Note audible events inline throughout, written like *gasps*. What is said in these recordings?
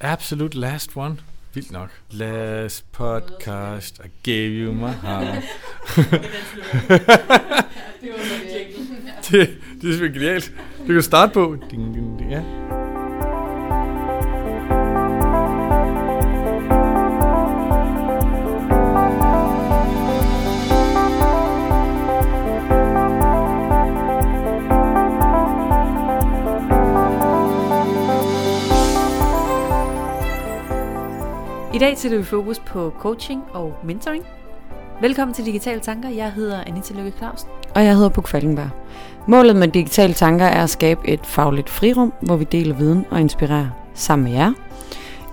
Absolute last one. Vildt nok. Last podcast, I gave you my heart. det, *laughs* det er genialt. Det kan du starte på. Ding, ding, ding, ja. I dag sætter vi fokus på coaching og mentoring. Velkommen til Digitale Tanker. Jeg hedder Anita Lykke Clausen. Og jeg hedder Puk Falkenberg. Målet med Digitale Tanker er at skabe et fagligt frirum, hvor vi deler viden og inspirerer sammen med jer.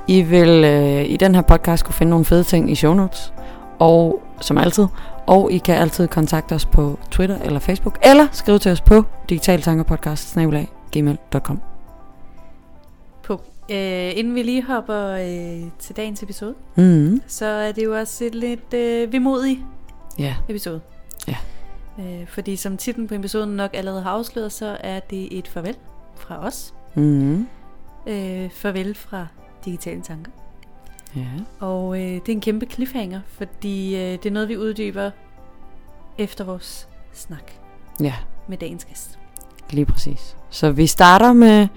I vil øh, i den her podcast kunne finde nogle fede ting i show notes, og som altid. Og I kan altid kontakte os på Twitter eller Facebook, eller skrive til os på digitaltankerpodcast.gmail.com øh, inden vi lige hopper øh, til dagens episode, mm. så er det jo også et lidt øh, vemodig Ja, episode. Ja. Øh, fordi som titlen på episoden nok allerede har afsløret, så er det et farvel fra os. mm. Øh, farvel fra Digitale Tanker. ja. Og øh, det er en kæmpe cliffhanger, fordi øh, det er noget, vi uddyber efter vores snak ja, med dagens gæst. lige præcis. Så vi starter med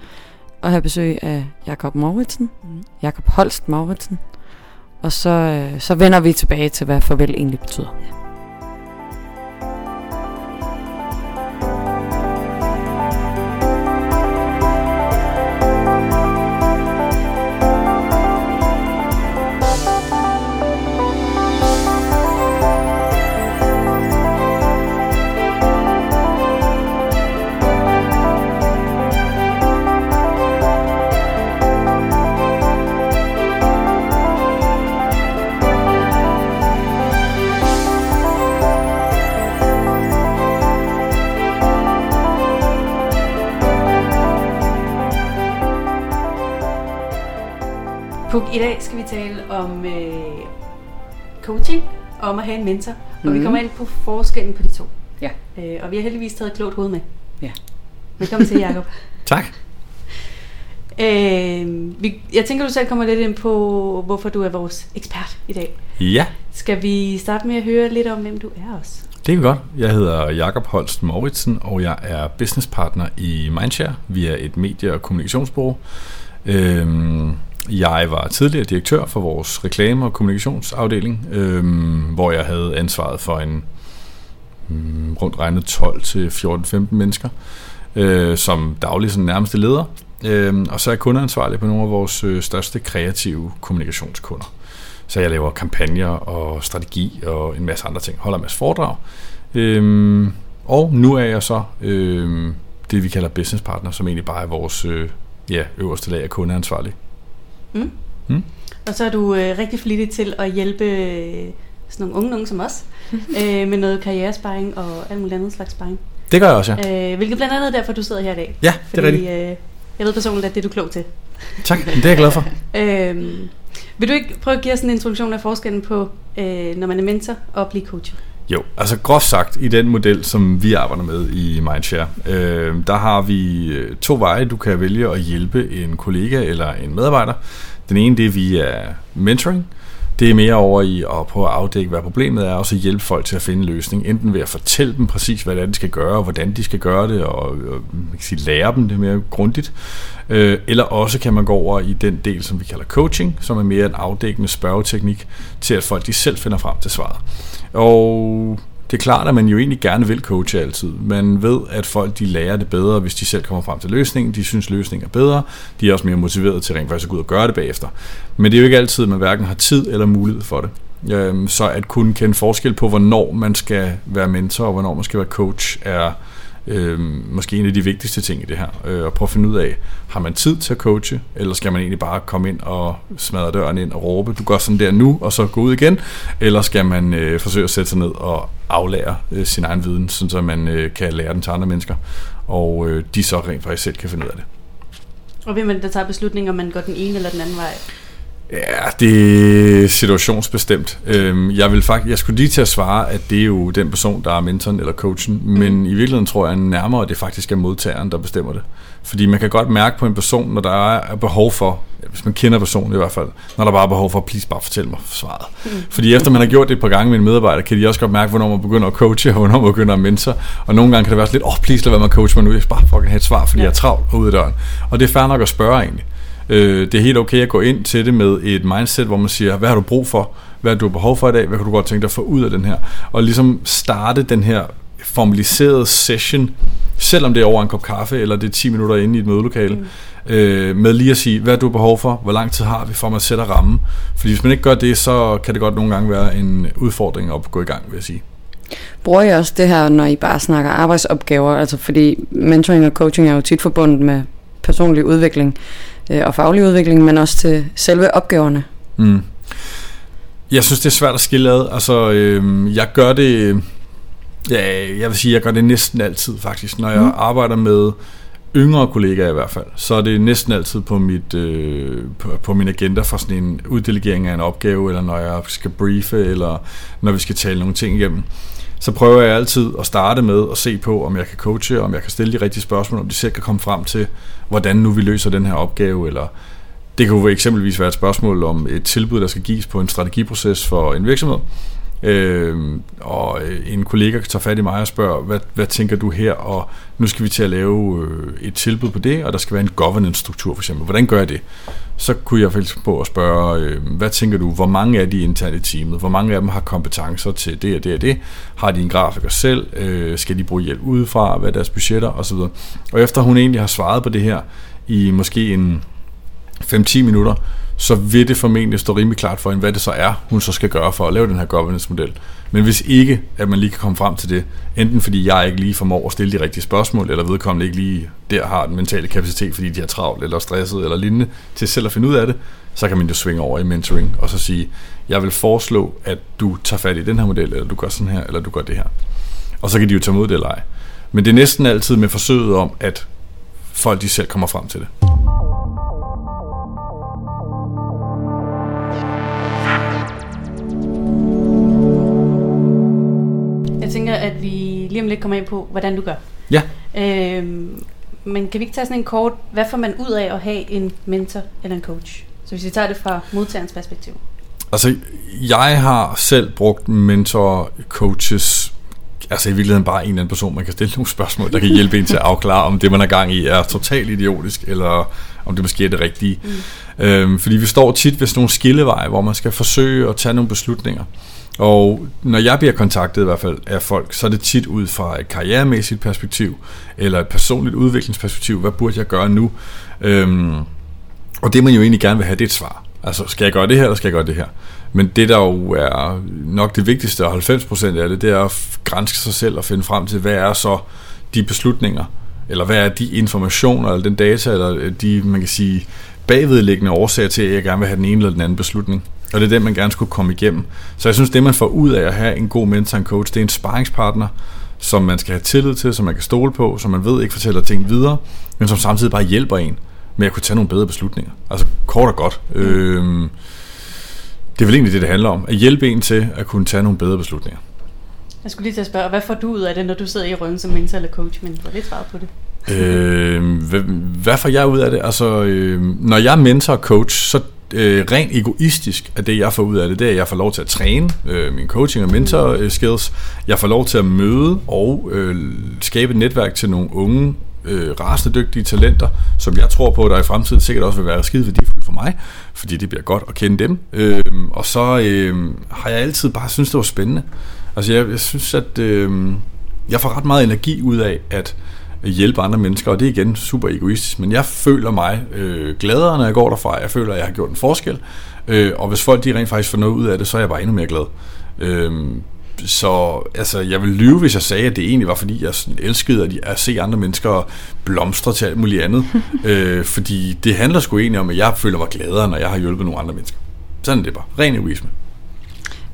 at have besøg af Jakob Mauritsen, Mm. Jakob Holst Mauritsen. Og så, øh, så vender vi tilbage til, hvad farvel egentlig betyder. Puk, coaching, og om at have en mentor. Og mm. vi Mhm. kommer ind på forskellen på de to. Ja. Øh, og vi har heldigvis taget et klogt hoved med. Ja. Velkommen til, Jacob. *laughs* Tak. øh, vi, jeg tænker, du selv kommer lidt ind på, hvorfor du er vores ekspert i dag. Ja, Skal vi starte med at høre lidt om, hvem du er også? det er godt. Jeg hedder Jakob Holst Mauritsen, og jeg er businesspartner i Mindshare. Vi er et medie- og kommunikationsbureau. Øhm, jeg var tidligere direktør for vores reklame- og kommunikationsafdeling, øhm, hvor jeg havde ansvaret for en mm, rundt regnet 12-14-15 mennesker, øh, som daglig sådan nærmeste leder. Øhm, og så er jeg kundeansvarlig på nogle af vores øh, største kreative kommunikationskunder. Så jeg laver kampagner og strategi og en masse andre ting. Holder en masse foredrag. Øhm, og nu er jeg så øh, det, vi kalder business partner, som egentlig bare er vores øh, ja, øverste lag af kundeansvarlig. Mm. Mm. Og så er du øh, rigtig flittig til at hjælpe øh, sådan nogle unge nogen som os *laughs* øh, med noget karrieresparing og alt muligt andet slags sparring. Det gør jeg også, ja. Øh, hvilket blandt andet er derfor, du sidder her i dag. Ja, det er rigtigt. øh, jeg ved personligt, at det er du klog til. Tak, det er jeg glad for. *laughs* Øh, vil du ikke prøve at give os en introduktion af forskellen på, øh, når man er mentor og blive coach? Jo, altså groft sagt, i den model, som vi arbejder med i Mindshare, øh, der har vi øh, to veje, du kan vælge at hjælpe en kollega eller en medarbejder. Den ene, det er via mentoring. Det er mere over i at prøve at afdække, hvad problemet er, og så hjælpe folk til at finde en løsning. Enten ved at fortælle dem præcis, hvad det er, de skal gøre, og hvordan de skal gøre det, og, og man kan sige, lære dem det mere grundigt. Øh, eller også kan man gå over i den del, som vi kalder coaching, som er mere en afdækkende spørgeteknik, til at folk de selv finder frem til svaret. Og det er klart, at man jo egentlig gerne vil coache altid. Man ved, at folk de lærer det bedre, hvis de selv kommer frem til løsningen. De synes, løsningen er bedre. De er også mere motiveret til rent faktisk at gå ud og gøre det bagefter. Men det er jo ikke altid, at man hverken har tid eller mulighed for det. Øhm, så at kunne kende forskel på, hvornår man skal være mentor og hvornår man skal være coach, er øh, måske en af de vigtigste ting i det her. Øh, at prøve at finde ud af, har man tid til at coache, eller skal man egentlig bare komme ind og smadre døren ind og råbe, du gør sådan der nu, og så gå ud igen, eller skal man øh, forsøge at sætte sig ned og aflære øh, sin egen viden, sådan så man øh, kan lære den til andre mennesker, og øh, de så rent faktisk selv kan finde ud af det. Og hvem er det, der tager beslutninger, om man går den ene eller den anden vej? Ja, det er situationsbestemt. Øhm, jeg vil faktisk, jeg skulle lige til at svare, at det er jo den person, der er mentoren eller coachen, mm. men i virkeligheden tror jeg nærmere, at det faktisk er modtageren, der bestemmer det. Fordi man kan godt mærke på en person, når der er behov for, hvis man kender personen i hvert fald, når der bare er behov for, please bare fortæl mig svaret. Mm. Fordi efter man har gjort det et par gange med en medarbejder, kan de også godt mærke, hvornår man begynder at coache, og hvornår man begynder at mentor. Og nogle gange kan det være lidt, åh, oh, please lad være med at coache mig nu, jeg skal bare fucking have et svar, fordi ja. jeg er travlt ude af døren. Og det er fair nok at spørge egentlig. Øh, det er helt okay at gå ind til det med et mindset, hvor man siger, hvad har du brug for? Hvad har du behov for i dag? Hvad kan du godt tænke dig at få ud af den her? Og ligesom starte den her formaliserede session, selvom det er over en kop kaffe, eller det er 10 minutter inde i et mødelokale, mm. øh, med lige at sige, hvad du har behov for, hvor lang tid har vi for, at man sætter rammen. Fordi hvis man ikke gør det, så kan det godt nogle gange være en udfordring at gå i gang, vil jeg sige. Bruger I også det her, når I bare snakker arbejdsopgaver? Altså fordi mentoring og coaching er jo tit forbundet med personlig udvikling øh, og faglig udvikling, men også til selve opgaverne. Mm. Jeg synes, det er svært at skille ad. Altså, øh, jeg gør det... Ja, jeg vil sige, jeg gør det næsten altid faktisk. Når jeg mm. arbejder med yngre kollegaer i hvert fald, så er det næsten altid på, mit, øh, på, på min agenda for sådan en uddelegering af en opgave, eller når jeg skal briefe, eller når vi skal tale nogle ting igennem så prøver jeg altid at starte med at se på, om jeg kan coache, om jeg kan stille de rigtige spørgsmål, om de selv kan komme frem til, hvordan nu vi løser den her opgave, eller det kan eksempelvis være et spørgsmål om et tilbud, der skal gives på en strategiproces for en virksomhed. Øhm, øh, og en kollega tager fat i mig og spørger, hvad, hvad tænker du her, og nu skal vi til at lave øh, et tilbud på det, og der skal være en governance-struktur for eksempel. Hvordan gør jeg det? Så kunne jeg faktisk på at spørge, øh, hvad tænker du, hvor mange af de interne i teamet, hvor mange af dem har kompetencer til det og det og det, har de en grafiker selv, øh, skal de bruge hjælp udefra, hvad er deres budgetter? Osv. Og efter hun egentlig har svaret på det her i måske en 5-10 minutter, så vil det formentlig stå rimelig klart for hende, hvad det så er, hun så skal gøre for at lave den her governance-model. Men hvis ikke, at man lige kan komme frem til det, enten fordi jeg ikke lige formår at stille de rigtige spørgsmål, eller vedkommende ikke lige der har den mentale kapacitet, fordi de er travlt, eller stresset, eller lignende, til selv at finde ud af det, så kan man jo svinge over i mentoring, og så sige, jeg vil foreslå, at du tager fat i den her model, eller du gør sådan her, eller du gør det her. Og så kan de jo tage mod det eller ej. Men det er næsten altid med forsøget om, at folk de selv kommer frem til det. Lige om lidt kommer ind på, hvordan du gør. Ja. Øhm, men kan vi ikke tage sådan en kort, hvad får man ud af at have en mentor eller en coach? Så hvis vi tager det fra modtagerens perspektiv. Altså, jeg har selv brugt mentor coaches altså i virkeligheden bare en eller anden person, man kan stille nogle spørgsmål, der kan hjælpe en til at afklare, om det, man er gang i, er totalt idiotisk, eller om det måske er det rigtige. Mm. Øhm, fordi vi står tit ved sådan nogle skilleveje, hvor man skal forsøge at tage nogle beslutninger. Og når jeg bliver kontaktet i hvert fald af folk, så er det tit ud fra et karrieremæssigt perspektiv, eller et personligt udviklingsperspektiv. Hvad burde jeg gøre nu? Øhm, og det man jo egentlig gerne vil have, det er et svar. Altså, skal jeg gøre det her, eller skal jeg gøre det her? Men det, der jo er nok det vigtigste, og 90% af det, det er at grænse sig selv og finde frem til, hvad er så de beslutninger, eller hvad er de informationer, eller den data, eller de, man kan sige, bagvedliggende årsager til, at jeg gerne vil have den ene eller den anden beslutning. Og det er det, man gerne skulle komme igennem. Så jeg synes, det man får ud af at have en god mentor og coach, det er en sparringspartner, som man skal have tillid til, som man kan stole på, som man ved ikke fortæller ting videre, men som samtidig bare hjælper en med at kunne tage nogle bedre beslutninger. Altså kort og godt. Mm. Øhm, det er vel egentlig det, det handler om. At hjælpe en til at kunne tage nogle bedre beslutninger. Jeg skulle lige til at spørge, hvad får du ud af det, når du sidder i ryggen som mentor eller coach? Men hvor lidt svaret på det. Øh, hvad, hvad får jeg ud af det? Altså, øh, når jeg er mentor og coach, så øh, rent egoistisk at det, jeg får ud af det, det er, at jeg får lov til at træne øh, min coaching og mentor øh, skills. Jeg får lov til at møde og øh, skabe et netværk til nogle unge, øh, rasende dygtige talenter, som jeg tror på, der i fremtiden sikkert også vil være skide værdifuldt for mig, fordi det bliver godt at kende dem. Øh, og så øh, har jeg altid bare synes det var spændende. Altså jeg, jeg synes, at øh, jeg får ret meget energi ud af, at hjælpe andre mennesker, og det er igen super egoistisk, men jeg føler mig øh, gladere, når jeg går derfra. Jeg føler, at jeg har gjort en forskel, øh, og hvis folk de rent faktisk får noget ud af det, så er jeg bare endnu mere glad. Øh, så altså, jeg vil lyve, hvis jeg sagde, at det egentlig var, fordi jeg elskede at, at se andre mennesker blomstre til alt muligt andet. *laughs* øh, fordi det handler sgu egentlig om, at jeg føler mig gladere, når jeg har hjulpet nogle andre mennesker. Sådan er det bare. Ren egoisme.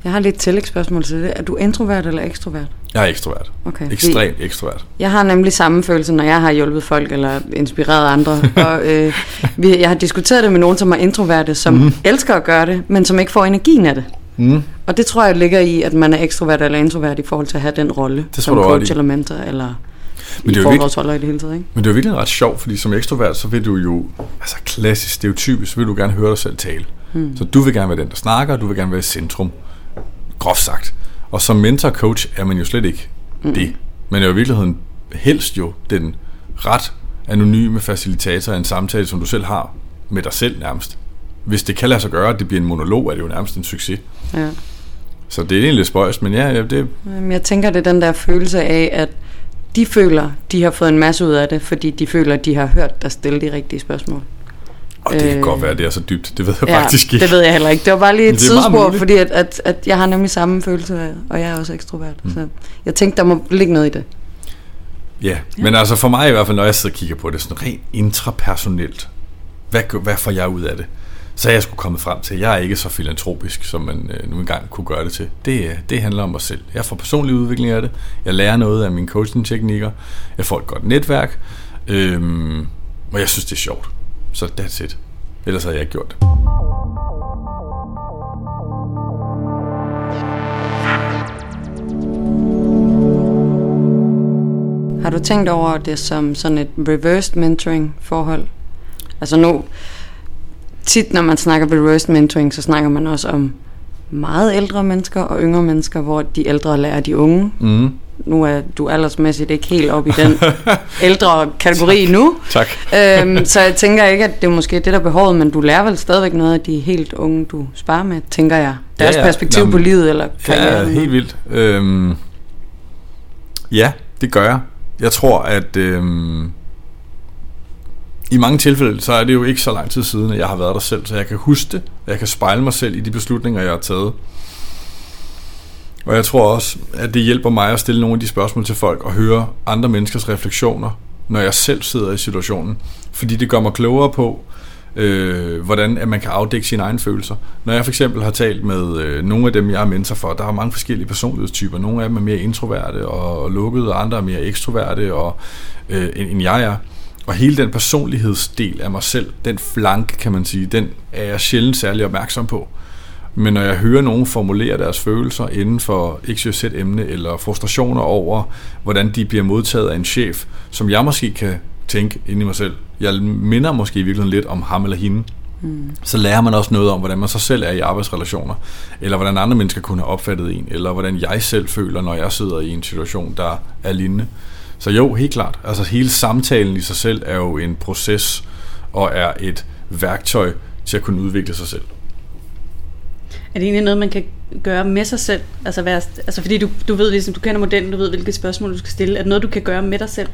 Jeg har lidt tillægsspørgsmål til det. Er du introvert eller ekstrovert? Jeg er ekstrovert. Okay. Ekstremt ekstrovert. Jeg har nemlig samme følelse, når jeg har hjulpet folk eller inspireret andre. *laughs* og øh, vi, jeg har diskuteret det med nogen, som er introverte, som mm. elsker at gøre det, men som ikke får energien af det. Mm. Og det tror jeg ligger i, at man er ekstrovert eller introvert i forhold til at have den rolle som du coach eller mentor, eller Men det er jo virkelig, i det hele taget. Ikke? men det er jo virkelig ret sjovt, fordi som ekstrovert, så vil du jo, altså klassisk, stereotypisk, så vil du gerne høre dig selv tale. Mm. Så du vil gerne være den, der snakker, og du vil gerne være i centrum, groft sagt. Og som mentor coach er man jo slet ikke mm. det. Man er jo i virkeligheden helst jo den ret anonyme facilitator af en samtale, som du selv har med dig selv nærmest. Hvis det kan lade sig gøre, at det bliver en monolog, er det jo nærmest en succes. Ja. Så det er egentlig lidt spøjst, men ja, det, Jeg tænker, det er den der følelse af, at de føler, de har fået en masse ud af det, fordi de føler, de har hørt dig stille de rigtige spørgsmål. Og det kan Øh, godt være, at det er så dybt. Det ved jeg faktisk ikke. det ved jeg heller ikke. Det var bare lige et tidsspur, fordi at, at, at jeg har nemlig samme følelse, af- og jeg er også ekstrovert. Mm. Så jeg tænkte, der må ligge noget i det. Ja, men altså for mig i hvert fald, når jeg sidder og kigger på det, sådan rent intrapersonelt, hvad, hvad får jeg ud af det? Så jeg skulle kommet frem til, at jeg er ikke så filantropisk, som man øh, nu engang kunne gøre det til. Det, øh, det handler om mig selv. Jeg får personlig udvikling af det. Jeg lærer noget af mine coaching-teknikker. Jeg får et godt netværk. Øhm, og jeg synes, det er sjovt. Så that's it. Ellers havde jeg ikke gjort det. Har du tænkt over det som sådan et reversed mentoring forhold? Altså nu, tit når man snakker reversed mentoring, så snakker man også om meget ældre mennesker og yngre mennesker, hvor de ældre lærer de unge. Mm. Nu er du aldersmæssigt ikke helt op i den *laughs* ældre kategori nu. Tak. øhm, så jeg tænker ikke, at det er måske det, der er behovet, men du lærer vel stadigvæk noget af de helt unge, du sparer med, tænker jeg. Deres Ja, ja, ja. perspektiv Jamen, på livet eller Ja, karrieren. helt vildt. Øhm, ja, det gør jeg. Jeg tror, at øhm, i mange tilfælde, så er det jo ikke så lang tid siden, at jeg har været der selv, så jeg kan huske det, jeg kan spejle mig selv i de beslutninger, jeg har taget. Og jeg tror også, at det hjælper mig at stille nogle af de spørgsmål til folk og høre andre menneskers refleksioner, når jeg selv sidder i situationen. Fordi det gør mig klogere på, øh, hvordan at man kan afdække sine egne følelser. Når jeg for eksempel har talt med øh, nogle af dem, jeg er mentor for, der er mange forskellige personlighedstyper. Nogle af dem er mere introverte og lukkede, og andre er mere ekstroverte, og, øh, end, end jeg er. Og hele den personlighedsdel af mig selv, den flanke, kan man sige, den er jeg sjældent særlig opmærksom på. Men når jeg hører nogen formulere deres følelser inden for XYZ-emne eller frustrationer over, hvordan de bliver modtaget af en chef, som jeg måske kan tænke ind i mig selv, jeg minder måske i virkeligheden lidt om ham eller hende, mm. så lærer man også noget om, hvordan man så selv er i arbejdsrelationer, eller hvordan andre mennesker kunne have opfattet en, eller hvordan jeg selv føler, når jeg sidder i en situation, der er lignende. Så jo, helt klart. Altså hele samtalen i sig selv er jo en proces, og er et værktøj til at kunne udvikle sig selv. Er det egentlig noget, man kan gøre med sig selv? Altså, være, altså fordi du, du ved ligesom, du kender modellen, du ved, hvilke spørgsmål du skal stille. Er det noget, du kan gøre med dig selv?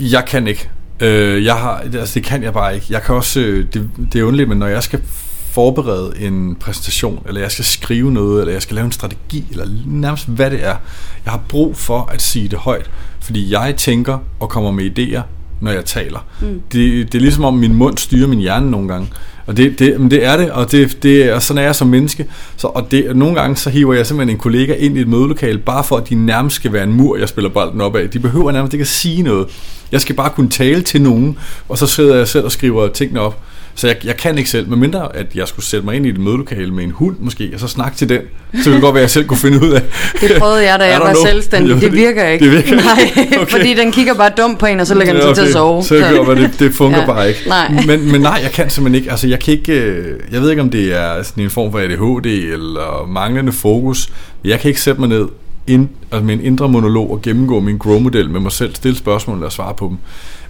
Jeg kan ikke. Øh, jeg har, altså det kan jeg bare ikke. Jeg kan også, øh, det, det er underligt, men når jeg skal forberede en præsentation, eller jeg skal skrive noget, eller jeg skal lave en strategi, eller nærmest hvad det er, jeg har brug for at sige det højt, fordi jeg tænker og kommer med idéer, når jeg taler. Mm. Det, det er ligesom om min mund styrer min hjerne nogle gange. Og det, det, men det er det, og det, det er, sådan er jeg som menneske. Så, og det, nogle gange så hiver jeg simpelthen en kollega ind i et mødelokale, bare for at de nærmest skal være en mur, jeg spiller bolden op af. De behøver nærmest ikke at sige noget. Jeg skal bare kunne tale til nogen, og så sidder jeg selv og skriver tingene op. Så jeg, jeg kan ikke selv, medmindre at jeg skulle sætte mig ind i et mødelokale med en hund måske, og så snakke til den, så ville det godt være, at jeg selv kunne finde ud af. Det prøvede jeg, da *laughs* jeg var selvstændig. Det virker ikke. Det virker Nej, ikke. *laughs* okay. fordi den kigger bare dumt på en, og så lægger den sig til at sove. Så det gør, hvad det, det fungerer Ja. ja. bare ikke. Nej. Men, men nej, jeg kan simpelthen ikke. Altså, jeg kan ikke... øh, Jeg ved ikke, om det er sådan en form for ADHD eller manglende fokus. Jeg kan ikke sætte mig ned ind, altså med en indre monolog og gennemgå min grow-model med mig selv, stille spørgsmål og svare på dem.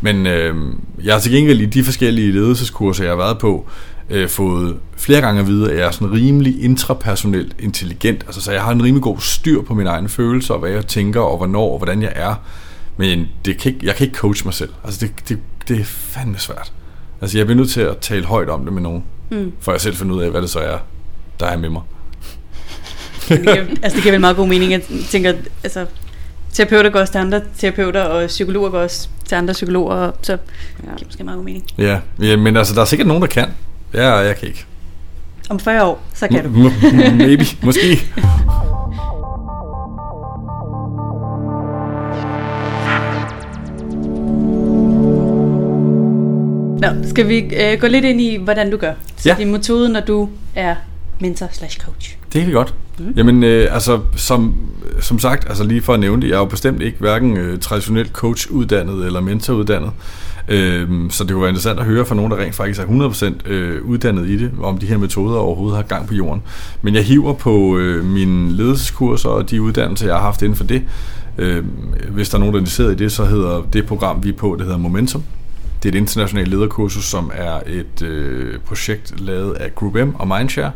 Men øh, jeg har til gengæld i de forskellige ledelseskurser, jeg har været på, øh, fået flere gange at vide, at jeg er sådan rimelig intrapersonelt intelligent. Altså, så jeg har en rimelig god styr på mine egne følelser, og hvad jeg tænker, og hvornår, og hvordan jeg er. Men det kan ikke, jeg kan ikke coache mig selv. Altså, det, det, det er fandme svært. Altså, jeg bliver nødt til at tale højt om det med nogen, Mm. for jeg selv finder ud af, hvad det så er, der er med mig. Det giver, altså, det giver vel meget god mening. Jeg tænker, altså, terapeuter går også til andre terapeuter, og psykologer går også til andre psykologer, og så Ja. det giver måske meget god mening. Ja, ja men altså, der er sikkert nogen, der kan. Ja, jeg kan ikke. Om 40 år, så kan du. Maybe, *laughs* måske. Nå, skal vi øh, gå lidt ind i, hvordan du gør? Så Ja. din metode, når du er mentor slash coach. Det kan vi godt. Mm. Jamen, øh, altså, som, som sagt, altså lige for at nævne det, jeg er jo bestemt ikke hverken øh, traditionelt coach-uddannet eller mentoruddannet. Øh, så det kunne være interessant at høre fra nogen, der rent faktisk er 100% øh, uddannet i det, om de her metoder overhovedet har gang på jorden. Men jeg hiver på øh, mine ledelseskurser og de uddannelser, jeg har haft inden for det. Øh, hvis der er nogen, der er interesseret i det, så hedder det program, vi er på, det hedder Momentum. Det er et internationalt lederkursus, som er et øh, projekt lavet af Group M og Mindshare,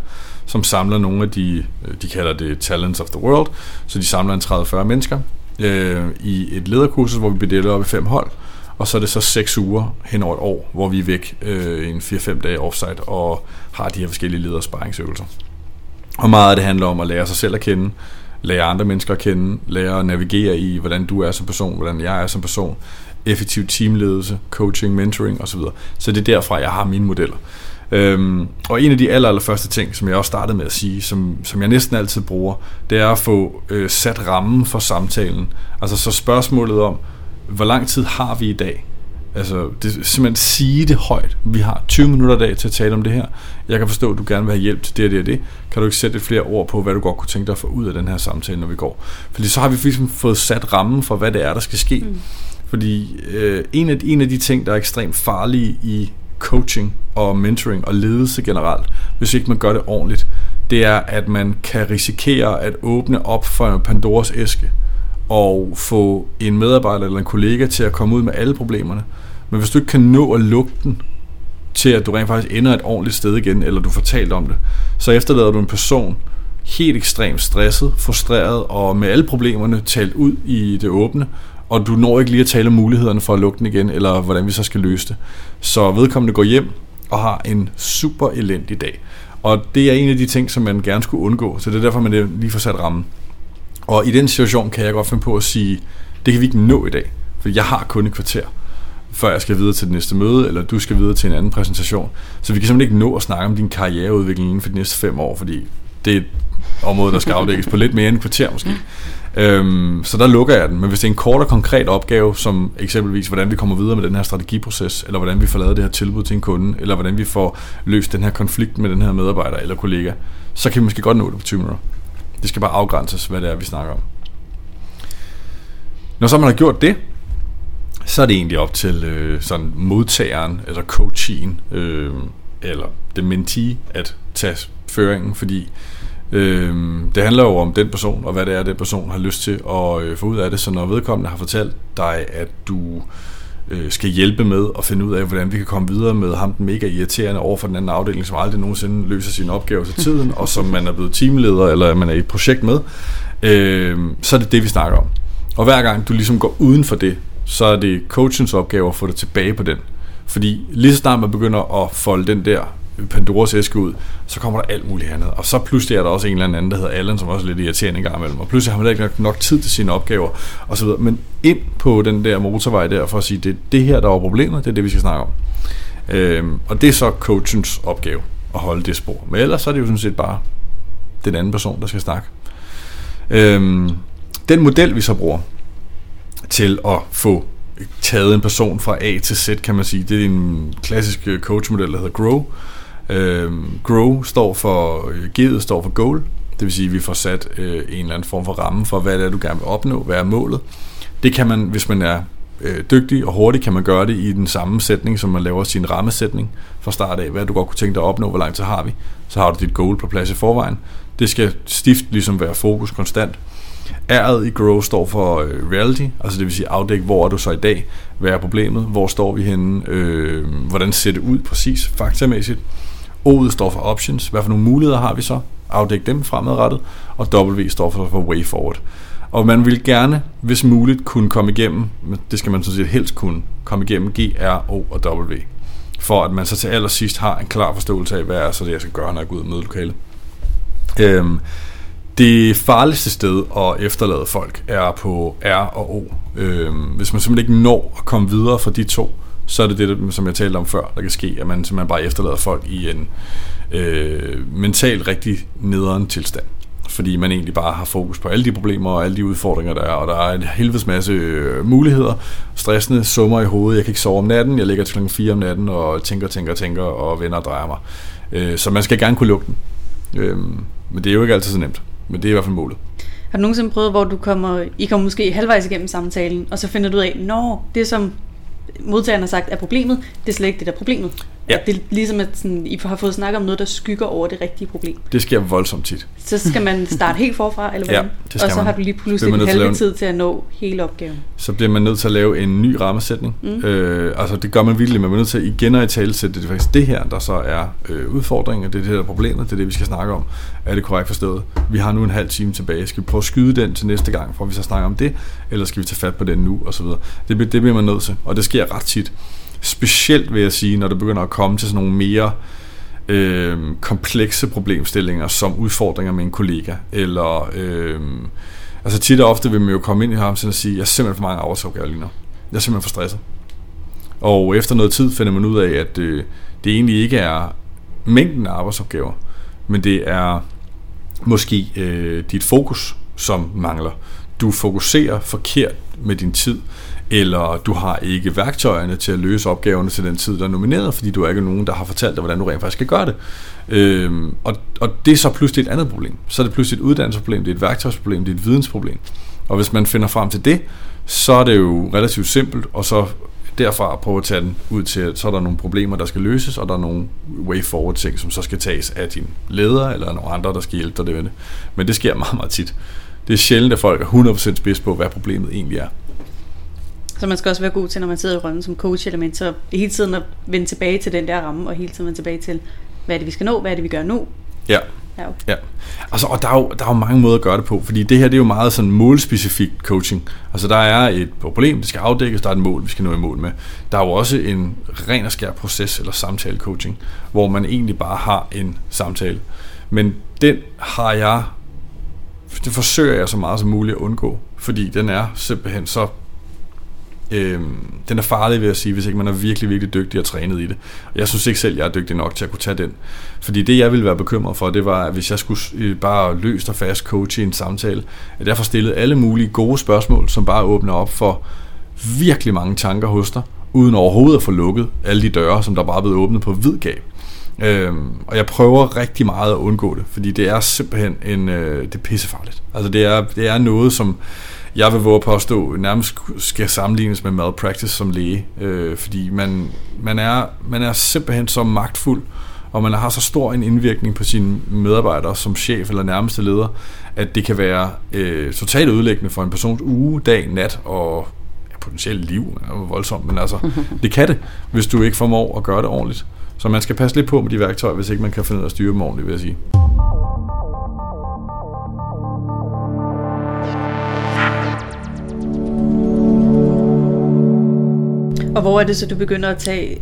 som samler nogle af de, øh, de kalder det Talents of the World, så de samler en 30-40 mennesker øh, i et lederkursus, hvor vi bliver delt op i fem hold, og så er det så seks uger hen over et år, hvor vi er væk øh, en 4-5 dage offsite og har de her forskellige ledersparringsøvelser. Og meget af det handler om at lære sig selv at kende, lære andre mennesker at kende, lære at navigere i, hvordan du er som person, hvordan jeg er som person, effektiv teamledelse, coaching, mentoring osv. Så det er derfra, jeg har mine modeller. Øhm, og en af de aller, aller første ting, som jeg også startede med at sige, som, som jeg næsten altid bruger, det er at få øh, sat rammen for samtalen. Altså så spørgsmålet om, hvor lang tid har vi i dag? Altså, det er simpelthen sige det højt. Vi har 20 minutter i dag til at tale om det her. Jeg kan forstå, at du gerne vil have hjælp til det og det og det. Kan du ikke sætte et flere ord på, hvad du godt kunne tænke dig at få ud af den her samtale, når vi går? Fordi så har vi ligesom fået sat rammen for, hvad det er, der skal ske. Mm. Fordi øh, en, af, en af de ting, der er ekstremt farlige i coaching og mentoring og ledelse generelt, hvis ikke man gør det ordentligt, det er, at man kan risikere at åbne op for en Pandoras æske og få en medarbejder eller en kollega til at komme ud med alle problemerne. Men hvis du ikke kan nå at lukke den til, at du rent faktisk ender et ordentligt sted igen, eller du får talt om det, så efterlader du en person helt ekstremt stresset, frustreret og med alle problemerne talt ud i det åbne, og du når ikke lige at tale om mulighederne for at lukke den igen, eller hvordan vi så skal løse det. Så vedkommende går hjem og har en super elendig dag. Og det er en af de ting, som man gerne skulle undgå, så det er derfor, man lige får sat rammen. Og i den situation kan jeg godt finde på at sige, det kan vi ikke nå i dag, for jeg har kun et kvarter, før jeg skal videre til det næste møde, eller du skal videre til en anden præsentation. Så vi kan simpelthen ikke nå at snakke om din karriereudvikling inden for de næste fem år, fordi det er et område, der skal afdækkes på lidt mere end et kvarter måske. Øhm, så der lukker jeg den. Men hvis det er en kort og konkret opgave, som eksempelvis, hvordan vi kommer videre med den her strategiproces, eller hvordan vi får lavet det her tilbud til en kunde, eller hvordan vi får løst den her konflikt med den her medarbejder eller kollega, så kan vi måske godt nå det på 20 minutter. Det skal bare afgrænses, hvad det er, vi snakker om. Når så man har gjort det, så er det egentlig op til øh, sådan modtageren, eller coachen, øh, eller det mentee, at tage føringen, fordi øh, det handler jo om den person, og hvad det er, den person har lyst til at øh, få ud af det. Så når vedkommende har fortalt dig, at du øh, skal hjælpe med at finde ud af, hvordan vi kan komme videre med ham, den mega irriterende over for den anden afdeling, som aldrig nogensinde løser sin opgave til tiden, og som man er blevet teamleder, eller man er i et projekt med, øh, så er det det, vi snakker om. Og hver gang du ligesom går uden for det, så er det coachens opgave at få dig tilbage på den. Fordi lige så snart man begynder at folde den der Pandoras æske ud, så kommer der alt muligt andet. Og så pludselig er der også en eller anden, der hedder Allen, som også er lidt irriterende gang imellem. Og pludselig har man ikke nok, nok tid til sine opgaver, og så videre. Men ind på den der motorvej der, for at sige, det er det her, der er problemet, det er det, vi skal snakke om. Øhm, og det er så coachens opgave, at holde det spor. Men ellers så er det jo sådan set bare den anden person, der skal snakke. Øhm, den model, vi så bruger til at få taget en person fra A til Z, kan man sige. Det er en klassisk coachmodel, der hedder GROW. Øhm, GROW står for, øh, G'et står for goal, det vil sige, at vi får sat øh, en eller anden form for ramme for, hvad det er, du gerne vil opnå, hvad er målet. Det kan man, hvis man er øh, dygtig og hurtig, kan man gøre det i den samme sætning, som man laver sin rammesætning fra start af. Hvad du godt kunne tænke dig at opnå, hvor lang tid har vi. Så har du dit goal på plads i forvejen. Det skal stift ligesom være fokus konstant. R'et i Grow står for øh, reality, altså det vil sige afdække, hvor er du så i dag, hvad er problemet, hvor står vi henne, øh, hvordan ser det ud præcis, faktamæssigt. O'et står for options, hvad for nogle muligheder har vi så, afdæk dem fremadrettet, og W står for, for way forward. Og man vil gerne, hvis muligt, kunne komme igennem, det skal man sådan set helst kunne, komme igennem G, R, O og W, for at man så til allersidst har en klar forståelse af, hvad er så det, jeg skal gøre, når jeg går ud og møder lokalet. Øhm, det farligste sted at efterlade folk er på R og O. Øhm, hvis man simpelthen ikke når at komme videre fra de to, så er det det, som jeg talte om før, der kan ske, at man simpelthen bare efterlader folk i en, øh, mentalt rigtig nederen tilstand fordi man egentlig bare har fokus på alle de problemer og alle de udfordringer, der er, og der er en helvedes masse øh, muligheder, stressende summer i hovedet, jeg kan ikke sove om natten, jeg ligger til klokken 4 om natten og tænker, tænker, tænker og vender og drejer mig. Øh, så man skal gerne kunne lukke den. Øh, men det er jo ikke altid så nemt, men det er i hvert fald målet. Har du nogensinde prøvet, hvor du kommer, I kommer måske halvvejs igennem samtalen, og så finder du ud af, når det som modtageren har sagt er problemet, det er slet ikke det, der er problemet. Ja. At det er ligesom, at sådan, I har fået snakket om noget, der skygger over det rigtige problem. Det sker voldsomt tit. Så skal man starte helt forfra, eller hvad? Ja, det skal Og så man. har du lige pludselig en halve tid til at nå hele opgaven. Så bliver man nødt til at lave en ny rammesætning. Mm. Øh, altså det gør man virkelig, man er nødt til igen at i tale sætte, det er faktisk det her, der så er øh, udfordringen, det er det, der er problemet, det er det, vi skal snakke om. Er det korrekt forstået? Vi har nu en halv time tilbage. Skal vi prøve at skyde den til næste gang, for at vi så snakker om det, eller skal vi tage fat på den nu, og så videre. Det, det bliver man nødt til, og det sker ret tit. Specielt vil jeg sige, når det begynder at komme til sådan nogle mere øh, komplekse problemstillinger, som udfordringer med en kollega, eller... Øh, altså tit og ofte vil man jo komme ind i ham og sige, jeg er simpelthen for mange arbejdsopgaver lige nu. Jeg er simpelthen for stresset. Og efter noget tid finder man ud af, at øh, det egentlig ikke er mængden af arbejdsopgaver, men det er måske øh, dit fokus, som mangler. Du fokuserer forkert med din tid, eller du har ikke værktøjerne til at løse opgaverne til den tid, der er nomineret, fordi du er ikke nogen, der har fortalt dig, hvordan du rent faktisk skal gøre det. Øhm, og, og det er så pludselig et andet problem. Så er det pludselig et uddannelsesproblem, det er et værktøjsproblem, det er et vidensproblem. Og hvis man finder frem til det, så er det jo relativt simpelt, og så derfra prøve at tage den ud til, at så er der nogle problemer, der skal løses, og der er nogle way forward ting, som så skal tages af din leder, eller nogle andre, der skal hjælpe dig med det. Men det sker meget, meget tit. Det er sjældent, at folk er 100% spids på, hvad problemet egentlig er. Så man skal også være god til, når man sidder i rollen som coach eller mentor, hele tiden at vende tilbage til den der ramme, og hele tiden vende tilbage til, hvad er det, vi skal nå, hvad er det, vi gør nu. Ja. Ja, okay. ja. Altså, og der er, jo, der er jo mange måder at gøre det på, fordi det her det er jo meget sådan målspecifik coaching. Altså der er et problem, det skal afdækkes, der er et mål, vi skal nå i mål med. Der er jo også en ren og skær proces eller samtale coaching, hvor man egentlig bare har en samtale. Men den har jeg, det forsøger jeg så meget som muligt at undgå, fordi den er simpelthen så øh, den er farlig, vil jeg sige, hvis ikke man er virkelig, virkelig dygtig og trænet i det. Og jeg synes ikke selv, jeg er dygtig nok til at kunne tage den. Fordi det, jeg ville være bekymret for, det var, at hvis jeg skulle øh, bare løst og fast coache i en samtale, at jeg får stillet alle mulige gode spørgsmål, som bare åbner op for virkelig mange tanker hos dig, uden overhovedet at få lukket alle de døre, som der bare er blevet åbnet på vid gab. Øhm, og jeg prøver rigtig meget at undgå det, fordi det er simpelthen en, øh, det er pissefarligt. Altså det er, det er noget, som jeg vil våge at påstå, nærmest skal sammenlignes med malpractice som læge, øh, fordi man, man, er, man er simpelthen så magtfuld, og man har så stor en indvirkning på sine medarbejdere som chef eller nærmeste leder, at det kan være øh, totalt ødelæggende for en persons uge, dag, nat og ja, potentielt liv. Det er jo voldsomt, men altså, *laughs* det kan det, hvis du ikke formår at gøre det ordentligt. Så man skal passe lidt på med de værktøjer, hvis ikke man kan finde ud af at styre dem ordentligt, vil jeg sige. Og hvor er det så, du begynder at tage,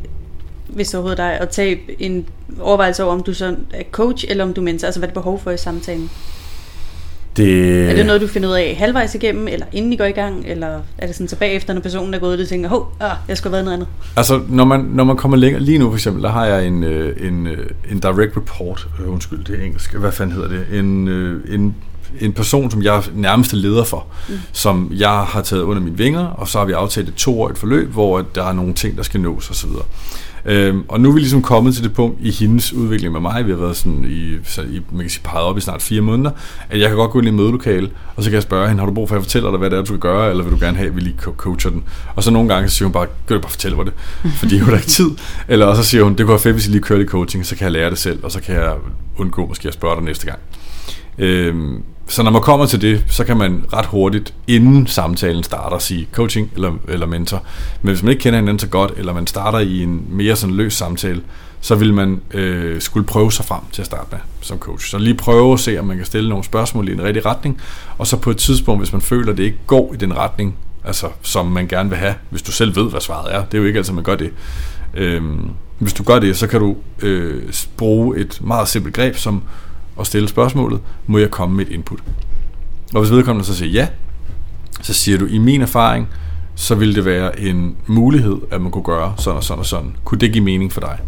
hvis det overhovedet dig, at tage en overvejelse over, om du så er coach, eller om du er mentor, altså hvad er det behov for i samtalen? Det... Er det noget, du finder ud af halvvejs igennem, eller inden I går i gang, eller er det sådan så bagefter, når personen er gået, og du tænker, hov, ah, jeg skulle have været noget andet? Altså, når man, når man kommer længere, lige nu for eksempel, der har jeg en, øh, en, øh, en direct report, øh, undskyld, det er engelsk, hvad fanden hedder det, en, en, en person, som jeg er nærmeste leder for, mm. som jeg har taget under mine vinger, og så har vi aftalt et toårigt forløb, hvor der er nogle ting, der skal nås osv. Øhm, og nu er vi ligesom kommet til det punkt i hendes udvikling med mig, vi har været sådan i, så i man kan sige, peget op i snart fire måneder, at jeg kan godt gå ind i mødelokale, og så kan jeg spørge hende, har du brug for, at jeg fortæller dig, hvad det er, du skal gøre, eller vil du gerne have, at vi lige coacher den? Og så nogle gange så siger hun bare, gør det bare fortælle mig det, *laughs* fordi hun har ikke tid. Eller også så siger hun, det kunne være fedt, hvis I lige kører lidt coaching, så kan jeg lære det selv, og så kan jeg undgå måske at spørge dig næste gang. Øhm, så når man kommer til det, så kan man ret hurtigt, inden samtalen starter, sige coaching eller, eller mentor. Men hvis man ikke kender hinanden så godt, eller man starter i en mere sådan løs samtale, så vil man øh, skulle prøve sig frem til at starte med som coach. Så lige prøve at se, om man kan stille nogle spørgsmål i en rigtig retning, og så på et tidspunkt, hvis man føler, at det ikke går i den retning, altså som man gerne vil have, hvis du selv ved, hvad svaret er. Det er jo ikke altid, man gør det. Øh, hvis du gør det, så kan du øh, bruge et meget simpelt greb, som og stille spørgsmålet, må jeg komme med et input? Og hvis vedkommende så siger ja, så siger du, i min erfaring, så vil det være en mulighed, at man kunne gøre sådan og sådan og sådan. Kunne det give mening for dig?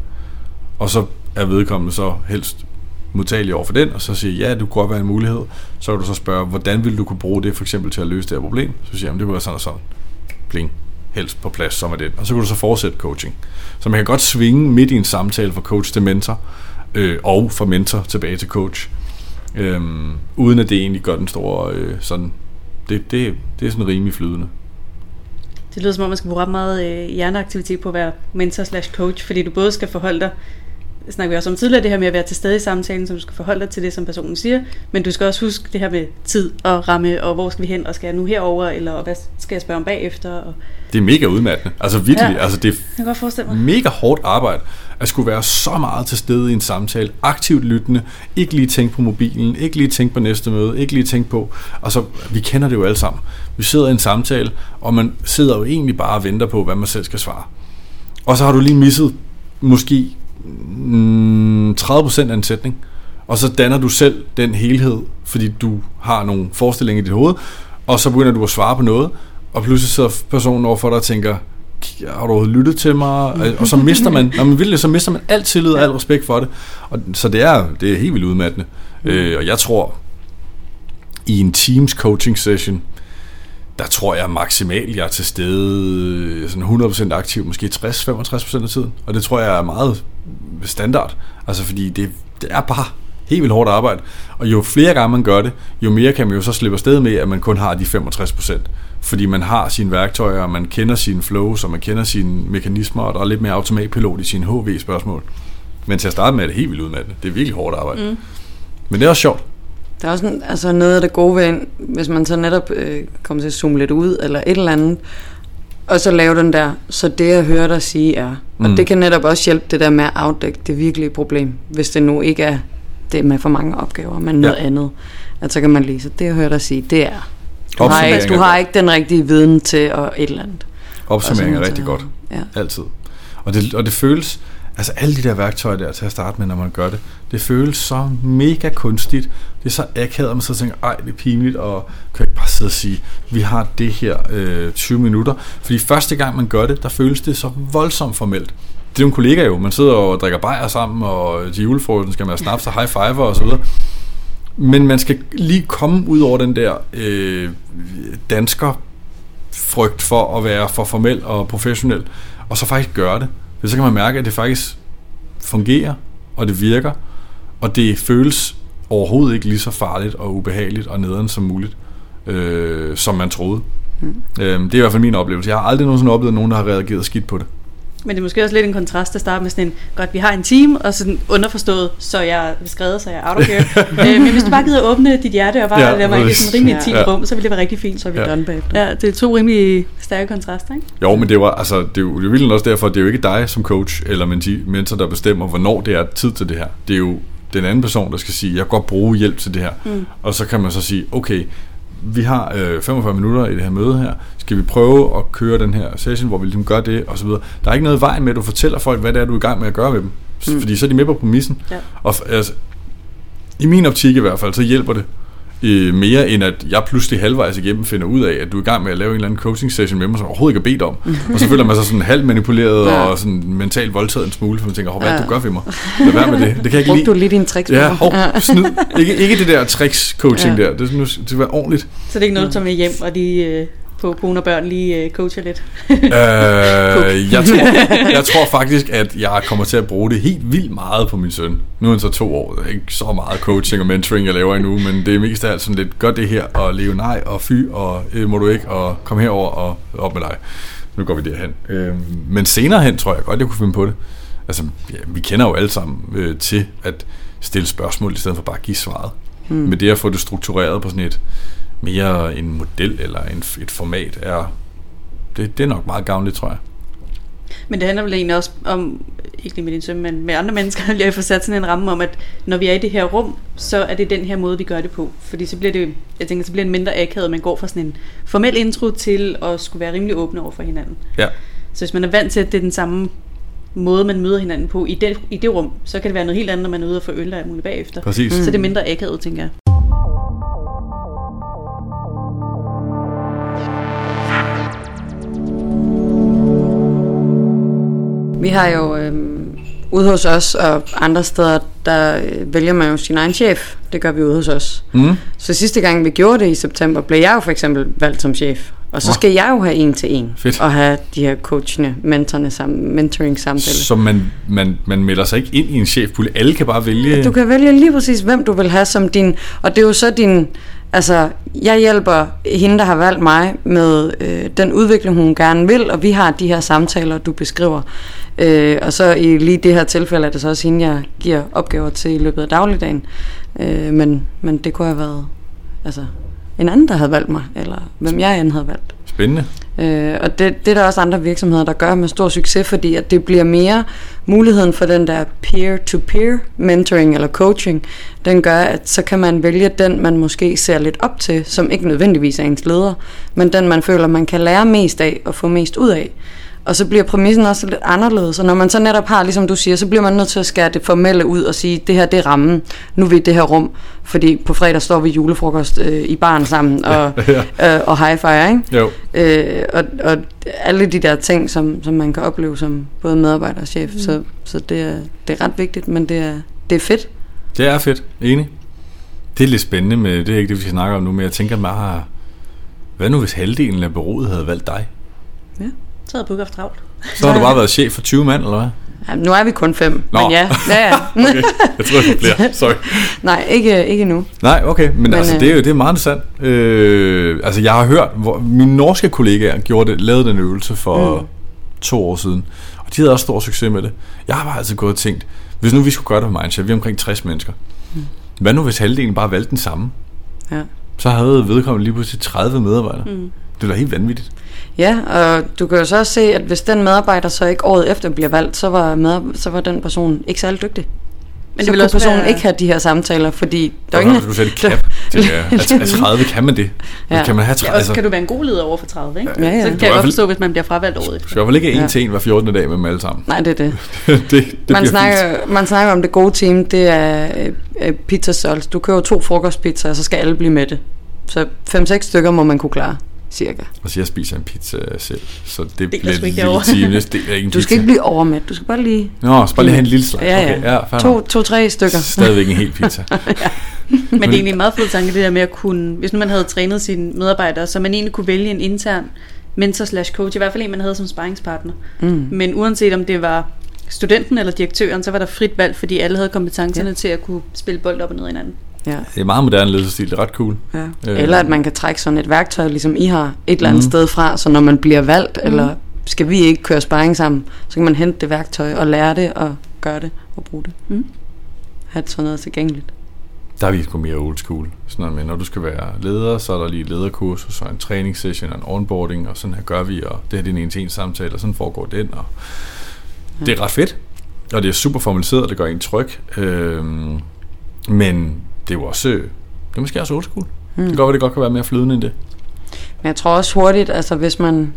Og så er vedkommende så helst modtagelig over for den, og så siger ja, det kunne godt være en mulighed. Så kan du så spørge, hvordan vil du kunne bruge det for eksempel til at løse det her problem? Så siger jeg, det kunne være sådan og sådan. Pling. Helst på plads, som er det. Og så kan du så fortsætte coaching. Så man kan godt svinge midt i en samtale fra coach til mentor, øh, og fra mentor tilbage til coach. Øhm, uden at det egentlig gør den store øh, sådan det, det, det er sådan rimelig flydende. Det lyder som om, man skal bruge ret meget øh, hjerneaktivitet på at være mentor slash coach, fordi du både skal forholde dig snakker vi også om tidligere, det her med at være til stede i samtalen, så du skal forholde dig til det, som personen siger, men du skal også huske det her med tid og ramme, og hvor skal vi hen, og skal jeg nu herover eller hvad skal jeg spørge om bagefter? Og... Det er mega udmattende. Altså virkelig, ja, altså det er mega hårdt arbejde at skulle være så meget til stede i en samtale, aktivt lyttende, ikke lige tænke på mobilen, ikke lige tænke på næste møde, ikke lige tænke på, altså vi kender det jo alle sammen. Vi sidder i en samtale, og man sidder jo egentlig bare og venter på, hvad man selv skal svare. Og så har du lige misset måske Mm, 30% af en sætning, og så danner du selv den helhed, fordi du har nogle forestillinger i dit hoved, og så begynder du at svare på noget, og pludselig sidder personen overfor dig og tænker, har du overhovedet lyttet til mig? Og så mister man, når man vil det, så mister man alt tillid og al respekt for det. Og, så det er, det er helt vildt udmattende. Øh, og jeg tror, i en Teams coaching session, der tror jeg maksimalt, jeg er til stede sådan 100% aktiv, måske 60-65% af tiden. Og det tror jeg er meget standard. Altså fordi det, det er bare helt vildt hårdt arbejde. Og jo flere gange man gør det, jo mere kan man jo så slippe afsted med, at man kun har de 65%. Fordi man har sine værktøjer, og man kender sine flows, og man kender sine mekanismer, og der er lidt mere automatpilot i sine HV-spørgsmål. Men til at starte med er det helt vildt udmattende. Det er virkelig hårdt arbejde. Mm. Men det er også sjovt. Der er også en, altså noget af det gode ved, hvis man så netop øh, kommer til at zoome lidt ud, eller et eller andet, og så lave den der, så det jeg hører dig sige er, og mm. det kan netop også hjælpe det der med at afdække det virkelige problem, hvis det nu ikke er det med for mange opgaver, men noget ja. andet. At så kan man lige, så det jeg hører dig sige, det er, du har, ikke, du har ikke den rigtige viden til at et eller andet. Opsummering er rigtig godt. Ja. Altid. Og det, og det føles, altså alle de der værktøjer der til at starte med, når man gør det, det føles så mega kunstigt. Det er så akavet, at man så tænker, ej, det er pinligt, og kan ikke bare sidde og sige, vi har det her øh, 20 minutter. Fordi første gang man gør det, der føles det så voldsomt formelt. Det er jo en kollega jo, man sidder og drikker bajer sammen, og til julefrokosten skal man have snaps og high five og så videre. Men man skal lige komme ud over den der øh, dansker frygt for at være for formel og professionel, og så faktisk gøre det. For så kan man mærke, at det faktisk fungerer, og det virker, og det føles overhovedet ikke lige så farligt og ubehageligt og nederen som muligt, øh, som man troede. Mm. Øh, det er i hvert fald min oplevelse. Jeg har aldrig nogensinde oplevet nogen, der har reageret skidt på det. Men det er måske også lidt en kontrast at starte med sådan en, godt, vi har en team, og sådan underforstået, så jeg er skrevet, så jeg er out of here. *laughs* øh, men hvis du bare gider åbne dit hjerte og bare ja, lade mig i sådan rimelig team ja. rum, så vil det være rigtig fint. Så er vi ja. done bagefter. Ja, det er to rimelig stærke kontraster, ikke? Jo, men det var, altså, det er jo det er også derfor, det er jo ikke dig som coach eller mentor, der bestemmer, hvornår det er tid til det her. Det er jo den anden person, der skal sige, jeg kan godt bruge hjælp til det her. Mm. Og så kan man så sige, okay, vi har øh, 45 minutter i det her møde her, skal vi prøve at køre den her session, hvor vi ligesom gør det, og så videre. Der er ikke noget vej med, at du fortæller folk, hvad det er, du er i gang med at gøre ved dem. Mm. Fordi så er de med på præmissen. Ja. Og altså, i min optik i hvert fald, så hjælper det øh, mere end at jeg pludselig halvvejs igennem finder ud af, at du er i gang med at lave en eller anden coaching session med mig, som overhovedet ikke er bedt om. *laughs* og så føler man sig sådan halvt manipuleret ja. og sådan mentalt voldtaget en smule, for man tænker, hvad ja. du gør ved mig? Lad være med det. Det kan jeg ikke lide. du lige din tricks Ja, hov, snyd. Ikke, ikke det der *laughs* tricks coaching ja. der. Det, det skal være ordentligt. Så det er ikke noget, du tager med hjem, og de... Øh på kone og børn lige uh, coacher lidt? øh, *laughs* jeg, tror, jeg tror faktisk, at jeg kommer til at bruge det helt vildt meget på min søn. Nu er han så to år. Det er ikke så meget coaching og mentoring, jeg laver endnu, men det er mest af alt sådan lidt, gør det her, og leve nej, og fy, og øh, må du ikke, og kom herover og op med dig. Nu går vi derhen. Øh, men senere hen tror jeg godt, jeg kunne finde på det. Altså, ja, vi kender jo alle sammen øh, til at stille spørgsmål, i stedet for bare at give svaret. Hmm. Men det at få det struktureret på sådan et mere en model eller en, et format er, det, det er nok meget gavnligt, tror jeg. Men det handler vel egentlig også om, ikke lige med din søn, men med andre mennesker, *laughs* jeg får sat sådan en ramme om, at når vi er i det her rum, så er det den her måde, vi gør det på. Fordi så bliver det, jeg tænker, så bliver det mindre akavet, man går fra sådan en formel intro til at skulle være rimelig åbne over for hinanden. Ja. Så hvis man er vant til, at det er den samme måde, man møder hinanden på i det, i det rum, så kan det være noget helt andet, når man er ude og få øl og muligt bagefter. Præcis. Så det er mindre akavet, tænker jeg. Vi har jo øh, ude hos os og andre steder, der øh, vælger man jo sin egen chef. Det gør vi ude hos os. Mm. Så sidste gang vi gjorde det i september, blev jeg jo for eksempel valgt som chef. Og så Nå. skal jeg jo have en til en. Fedt. Og have de her coachende, mentorne sammen, mentoring samtaler. Så man, man, man melder sig ikke ind i en chefpulje. Alle kan bare vælge... Du kan vælge lige præcis, hvem du vil have som din... Og det er jo så din... Altså, jeg hjælper hende, der har valgt mig, med øh, den udvikling, hun gerne vil, og vi har de her samtaler, du beskriver. Øh, og så i lige det her tilfælde er det så også hende, jeg giver opgaver til i løbet af dagligdagen. Øh, men, men det kunne have været altså, en anden, der havde valgt mig, eller hvem jeg end havde valgt. Spændende. Øh, og det, det er der også andre virksomheder, der gør med stor succes, fordi at det bliver mere muligheden for den der peer-to-peer mentoring eller coaching, den gør, at så kan man vælge den, man måske ser lidt op til, som ikke nødvendigvis er ens leder, men den, man føler, man kan lære mest af og få mest ud af. Og så bliver præmissen også lidt anderledes, og når man så netop har, ligesom du siger, så bliver man nødt til at skære det formelle ud og sige, det her det er rammen, nu er vi i det her rum, fordi på fredag står vi julefrokost øh, i baren sammen og, *laughs* øh, og high-fire, ikke? Jo. Øh, og, og alle de der ting, som, som man kan opleve som både medarbejder og chef. Mm. Så, så det, er, det er ret vigtigt, men det er, det er fedt. Det er fedt. Enig. Det er lidt spændende, med, det er ikke det, vi skal snakke om nu, men jeg tænker bare, hvad nu hvis halvdelen af bureauet havde valgt dig? Så havde Book haft travlt. Så har du bare været chef for 20 mand, eller hvad? Ja, nu er vi kun fem, Nå. men ja. ja, ja. *laughs* Okay, jeg tror, det er flere. Sorry. Nej, ikke, ikke nu. Nej, okay, men, men altså, øh, det er jo det er meget interessant. Øh, altså, jeg har hørt, hvor mine norske kollegaer gjorde det, lavede den øvelse for mm. to år siden, og de havde også stor succes med det. Jeg har bare altid gået og tænkt, hvis nu vi skulle gøre det på Mindshare, vi er omkring 60 mennesker, mm. hvad nu hvis halvdelen bare valgte den samme? Ja. Så havde vedkommende lige pludselig 30 medarbejdere. Mm. Det er da helt vanvittigt. Ja, og du kan jo så også se, at hvis den medarbejder så ikke året efter bliver valgt, så var, med, så var den person ikke særlig dygtig. Men så det vil kunne også personen være- ikke have de her samtaler, fordi der er ingen... du sætte cap *laughs* til at 30 kan man det. Ja. Ja. Kan man have Ja, 30? også Altså, kan du være en god leder over for 30, ikke? Ja, ja. Så kan jeg godt forstå, hvis man bliver fravalgt året du skal i hvert fald ikke en Ja. til en hver 14. dag med dem alle sammen. Nej, det er det. *laughs* det, det man, snakker, fint. man snakker om det gode team, det er øh, øh, pizza sauce. Du køber to frokostpizzaer, og så skal alle blive med det. Så 5-6 stykker må man kunne klare, cirka. Altså, jeg spiser en pizza selv, så det, er bliver ikke lille team. Det det er ikke en Du skal pizza. ikke blive overmæt, du skal bare lige... Nå, så bare lige have en lille slag. Ja, ja. Okay, ja fair To, nok. to-tre stykker. Stadigvæk en hel pizza. *laughs* Men det er egentlig en meget fed tanke, det der med at kunne, hvis nu man havde trænet sine medarbejdere, så man egentlig kunne vælge en intern mentor slash coach, i hvert fald en, man havde som sparringspartner. Mm. Men uanset om det var studenten eller direktøren, så var der frit valg, fordi alle havde kompetencerne ja. til at kunne spille bold op og ned i hinanden. Ja. Det er meget moderne ledelsesstil, det er ret cool. Ja. Øh. Eller at man kan trække sådan et værktøj, ligesom I har, et eller andet Mhm. sted fra, så når man bliver valgt, eller skal vi ikke køre sparring sammen, så kan man hente det værktøj og lære det og gøre det og bruge det. Mhm. Have sådan noget tilgængeligt. Der er vi sgu mere old school. Sådan noget med, når du skal være leder, så er der lige et lederkursus, og en træningssession, og en onboarding, og sådan her gør vi, og det her det er en en-til-en samtale, og sådan foregår den, og det er ret fedt. Og det er super formaliseret, og det gør en tryg. Øhm, men det er jo også, øh, det er måske også old school. Mm. Det kan godt være, det godt kan være mere flydende end det. Men jeg tror også hurtigt, altså hvis man,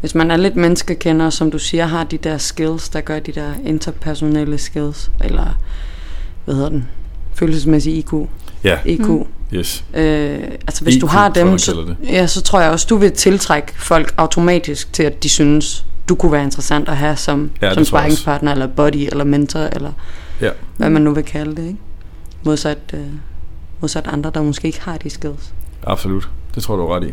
hvis man er lidt menneskekender, som du siger, har de der skills, der gør de der interpersonelle skills, eller hvad hedder den, følelsesmæssig IQ, Ja, EQ. Mm. yes. Øh, altså hvis EQ, du har dem, så, ja, så tror jeg også, du vil tiltrække folk automatisk til, at de synes, du kunne være interessant at have som, Ja, som sparringspartner, eller buddy, eller mentor, eller Ja. hvad man nu vil kalde det, ikke? Modsat, øh, modsat andre, der måske ikke har de skills. Absolut. Det tror du er ret i.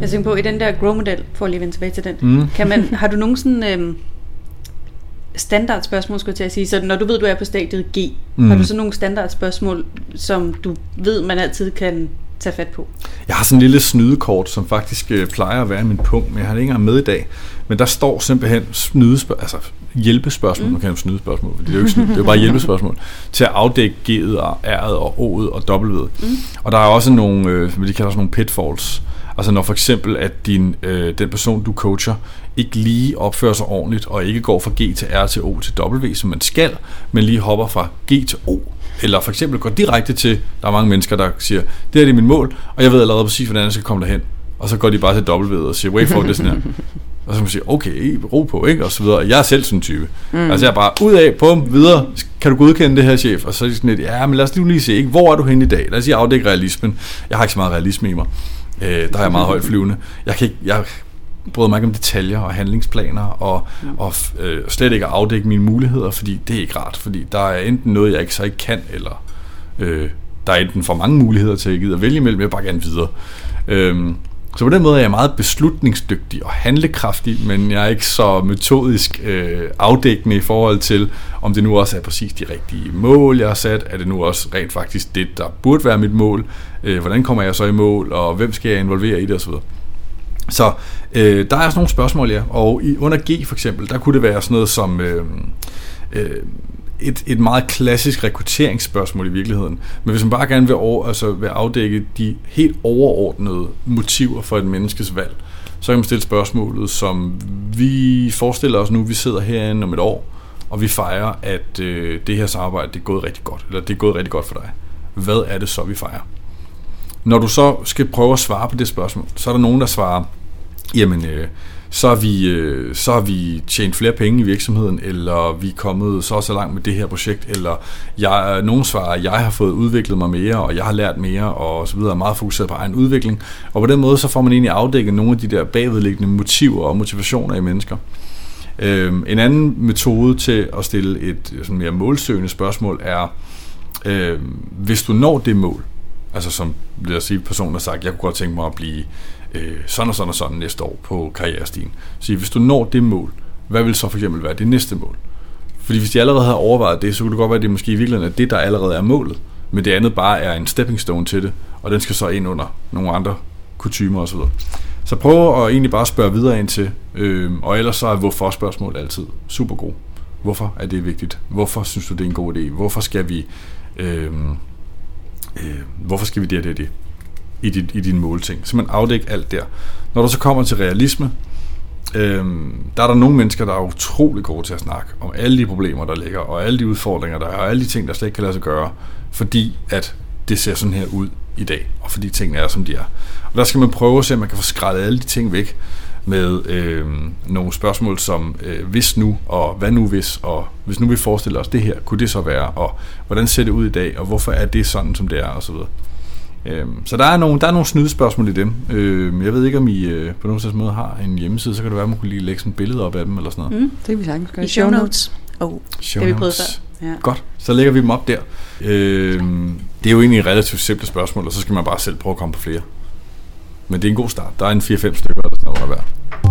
Jeg tænker på, i den der grow-model, for at lige vende tilbage til den, Mm. kan man, har du nogen sådan øhm, standardspørgsmål, skulle jeg til at sige, så når du ved, du er på stadiet G, Mm. mm. har du så nogle standardspørgsmål, som du ved, man altid kan tage fat på? Jeg har sådan en lille snydekort, som faktisk øh, plejer at være i min punkt, men jeg har det ikke engang med i dag. Men der står simpelthen snydespørgsmål, altså hjælpespørgsmål, mm. nu kan jo snydespørgsmål, for det er jo ikke snyd, det er jo bare hjælpespørgsmål, *laughs* til at afdække G'et og R'et og O'et og W'et. Mm. Og der er også nogle, øh, de kalder sådan nogle pitfalls. Altså når for eksempel, at din, øh, den person, du coacher, ikke lige opfører sig ordentligt, og ikke går fra G til R til O til W, som man skal, men lige hopper fra G til O. Eller for eksempel går direkte til, der er mange mennesker, der siger, det her det er mit mål, og jeg ved allerede præcis, hvordan jeg skal komme derhen. Og så går de bare til W og siger, wait for det sådan her. *laughs* Og så man sige, okay, ro på, ikke? Og så videre. Jeg er selv sådan en type. Mm. Altså jeg er bare ud af, på videre, kan du godkende det her, chef? Og så er det sådan lidt, ja, men lad os lige se, ikke? Hvor er du henne i dag? Lad os lige afdække realismen. Jeg har ikke så meget realisme i mig. Øh, der er jeg meget højt flyvende. Jeg kan ikke, jeg bryder mig ikke om detaljer og handlingsplaner, og, mm. og øh, slet ikke at afdække mine muligheder, fordi det er ikke rart, fordi der er enten noget, jeg ikke så ikke kan, eller øh, der er enten for mange muligheder til, at jeg gider at vælge imellem, jeg bare gerne videre. Øh, så på den måde er jeg meget beslutningsdygtig og handlekraftig, men jeg er ikke så metodisk øh, afdækkende i forhold til, om det nu også er præcis de rigtige mål, jeg har sat. Er det nu også rent faktisk det, der burde være mit mål? Øh, hvordan kommer jeg så i mål, og hvem skal jeg involvere i det osv.? Så øh, der er sådan nogle spørgsmål, ja. Og i, under G for eksempel, der kunne det være sådan noget som... Øh, øh, et, et meget klassisk rekrutteringsspørgsmål i virkeligheden. Men hvis man bare gerne vil, over, altså vil afdække de helt overordnede motiver for et menneskes valg, så kan man stille spørgsmålet, som vi forestiller os nu, vi sidder herinde om et år, og vi fejrer, at øh, det her samarbejde det er gået rigtig godt, eller det er gået rigtig godt for dig. Hvad er det så, vi fejrer? Når du så skal prøve at svare på det spørgsmål, så er der nogen, der svarer, jamen, øh, så har, vi, øh, så har vi tjent flere penge i virksomheden, eller vi er kommet så så langt med det her projekt, eller jeg, nogen svarer, at jeg har fået udviklet mig mere, og jeg har lært mere, og så videre, meget fokuseret på egen udvikling. Og på den måde, så får man egentlig afdækket nogle af de der bagvedliggende motiver og motivationer i mennesker. Øh, en anden metode til at stille et øh, sådan mere målsøgende spørgsmål er, øh, hvis du når det mål, altså som lad os sige, personen har sagt, jeg kunne godt tænke mig at blive øh, sådan og sådan og sådan næste år på karrierestien. Så hvis du når det mål, hvad vil så for eksempel være det næste mål? Fordi hvis de allerede har overvejet det, så kunne det godt være, at det måske i virkeligheden er det, der allerede er målet. Men det andet bare er en stepping stone til det, og den skal så ind under nogle andre kutumer osv. Så prøv at egentlig bare spørge videre ind til, øh, og ellers så er hvorfor spørgsmål altid super god. Hvorfor er det vigtigt? Hvorfor synes du, det er en god idé? Hvorfor skal vi, øh, øh, hvorfor skal vi det og det og det? I, dit, i dine målting. Så man afdækker alt der. Når du så kommer til realisme, øhm, der er der nogle mennesker, der er utrolig gode til at snakke om alle de problemer, der ligger, og alle de udfordringer, der er, og alle de ting, der slet ikke kan lade sig gøre, fordi at det ser sådan her ud i dag, og fordi tingene er, som de er. Og der skal man prøve at se, om man kan få skrællet alle de ting væk med øh, nogle spørgsmål som, øh, hvis nu, og hvad nu hvis, og hvis nu vi forestiller os det her, kunne det så være, og hvordan ser det ud i dag, og hvorfor er det sådan, som det er, og så videre. Øhm, så der er nogle, der er nogle snydespørgsmål i dem. Øhm, jeg ved ikke, om I øh, på nogen måde har en hjemmeside, så kan det være, at man kunne lige lægge sådan et billede op af dem eller sådan noget. Mm, det kan vi sagtens gøre. I show notes. Oh, show det vi prøvet før. Ja. Godt, så lægger vi dem op der. Øhm, det er jo egentlig et relativt simpelt spørgsmål, og så skal man bare selv prøve at komme på flere. Men det er en god start. Der er en 4-5 stykker eller sådan noget hver.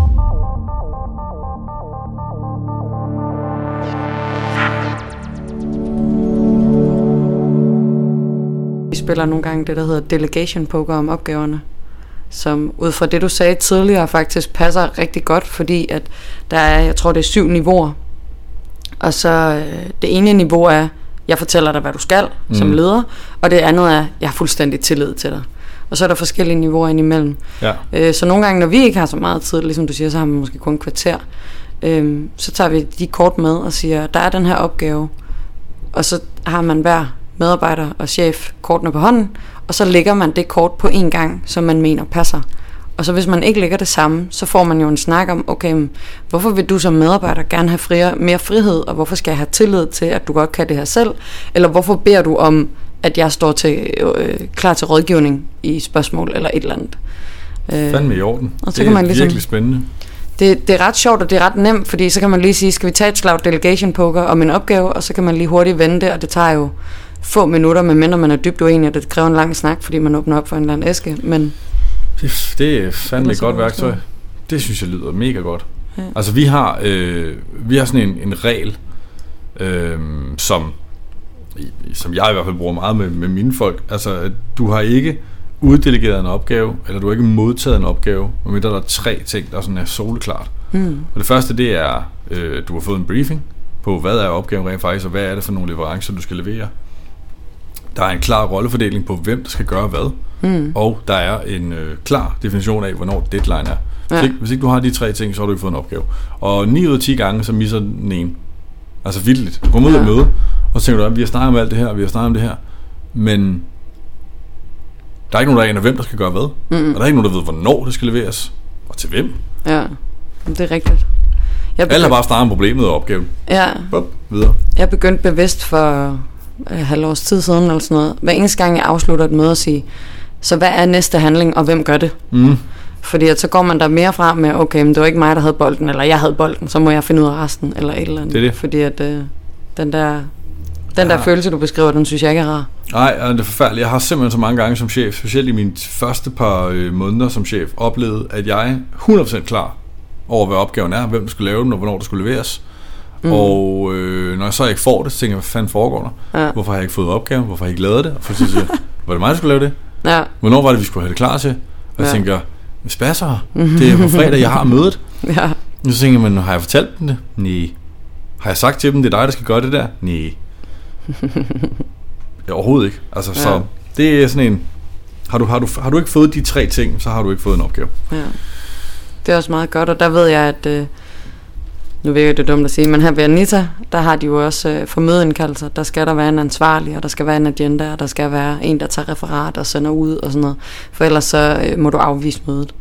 Spiller nogle gange det, der hedder delegation poker om opgaverne, som ud fra det, du sagde tidligere, faktisk passer rigtig godt, fordi at der er, jeg tror, det er syv niveauer. Og så øh, det ene niveau er, jeg fortæller dig, hvad du skal mm. som leder, og det andet er, jeg har fuldstændig tillid til dig. Og så er der forskellige niveauer indimellem. Ja. Øh, så nogle gange, når vi ikke har så meget tid, ligesom du siger, så har man måske kun et kvarter, øh, så tager vi de kort med og siger, der er den her opgave, og så har man hver medarbejder og chef kortene på hånden, og så lægger man det kort på en gang, som man mener passer. Og så hvis man ikke lægger det samme, så får man jo en snak om, okay, hvorfor vil du som medarbejder gerne have friere, mere frihed, og hvorfor skal jeg have tillid til, at du godt kan det her selv? Eller hvorfor beder du om, at jeg står til, øh, klar til rådgivning i spørgsmål eller et eller andet? Øh, Fandme i orden. Og så det kan man ligesom, virkelig spændende. Det, det er ret sjovt, og det er ret nemt, fordi så kan man lige sige, skal vi tage et slag delegation poker om en opgave, og så kan man lige hurtigt vende det, og det tager jo få minutter, medmindre man er dybt uenig, og det kræver en lang snak, fordi man åbner op for en eller anden æske. Men det, det er fandme et godt værktøj. Det synes jeg lyder mega godt. Ja. Altså vi har, øh, vi har sådan en, en regel, øh, som, som jeg i hvert fald bruger meget med, med mine folk. Altså, du har ikke uddelegeret en opgave, eller du har ikke modtaget en opgave, medmindre der er tre ting, der sådan er soleklart. Mm. Og det første, det er, øh, du har fået en briefing på, hvad er opgaven rent faktisk, og hvad er det for nogle leverancer, du skal levere der er en klar rollefordeling på, hvem der skal gøre hvad, mm. og der er en øh, klar definition af, hvornår deadline er. Ja. Hvis, ikke, hvis ikke du har de tre ting, så har du ikke fået en opgave. Og 9 ud af 10 gange, så misser den ene. Altså vildt. Du kommer ud ja. og møde, og så tænker du, at vi har snakket om alt det her, vi har snakket om det her, men der er ikke nogen, der aner, hvem der skal gøre hvad. Mm. Og der er ikke nogen, der ved, hvornår det skal leveres, og til hvem. Ja. Det er rigtigt. Jeg Alle har bare startet problemet og opgaven. Ja. Bup, videre. Jeg begyndte bevidst for øh, halvårs tid siden eller sådan noget. Hver eneste gang jeg afslutter et møde at sige, så hvad er næste handling, og hvem gør det? Mm. Fordi at så går man der mere fra med, okay, men det var ikke mig, der havde bolden, eller jeg havde bolden, så må jeg finde ud af resten, eller et eller andet. Det er det. Fordi at øh, den der, den der Ja. følelse, du beskriver, den synes jeg ikke er rar. Nej, og det er forfærdeligt. Jeg har simpelthen så mange gange som chef, specielt i mine første par øh, måneder som chef, oplevet, at jeg er 100% klar over, hvad opgaven er, hvem der skulle lave den, og hvornår det skulle leveres. Mm. Og øh, når jeg så ikke får det, så tænker jeg, hvad fanden foregår der? Ja. Hvorfor har jeg ikke fået opgaven? Hvorfor har jeg ikke lavet det? Og så siger jeg, *laughs* var det mig, der skulle lave det? Ja, Hvornår var det, vi skulle have det klar til? Og jeg Ja. tænker, hvad spasser? Det er på fredag, jeg har mødet. *laughs* ja, Og så tænker man, har jeg fortalt dem det? Nej. Har jeg sagt til dem, det er dig, der skal gøre det der? Nej. *laughs* ja, overhovedet ikke. Altså, så Ja. det er sådan en... Har du, har, du, har du ikke fået de tre ting, så har du ikke fået en opgave. ja. Det er også meget godt, og der ved jeg, at... Øh, nu jeg, det dumt at sige, men her ved Anita, der har de jo også øh, for mødeindkaldelser. Der skal der være en ansvarlig, og der skal være en agenda, og der skal være en, der tager referat og sender ud og sådan noget. For ellers så øh, må du afvise mødet.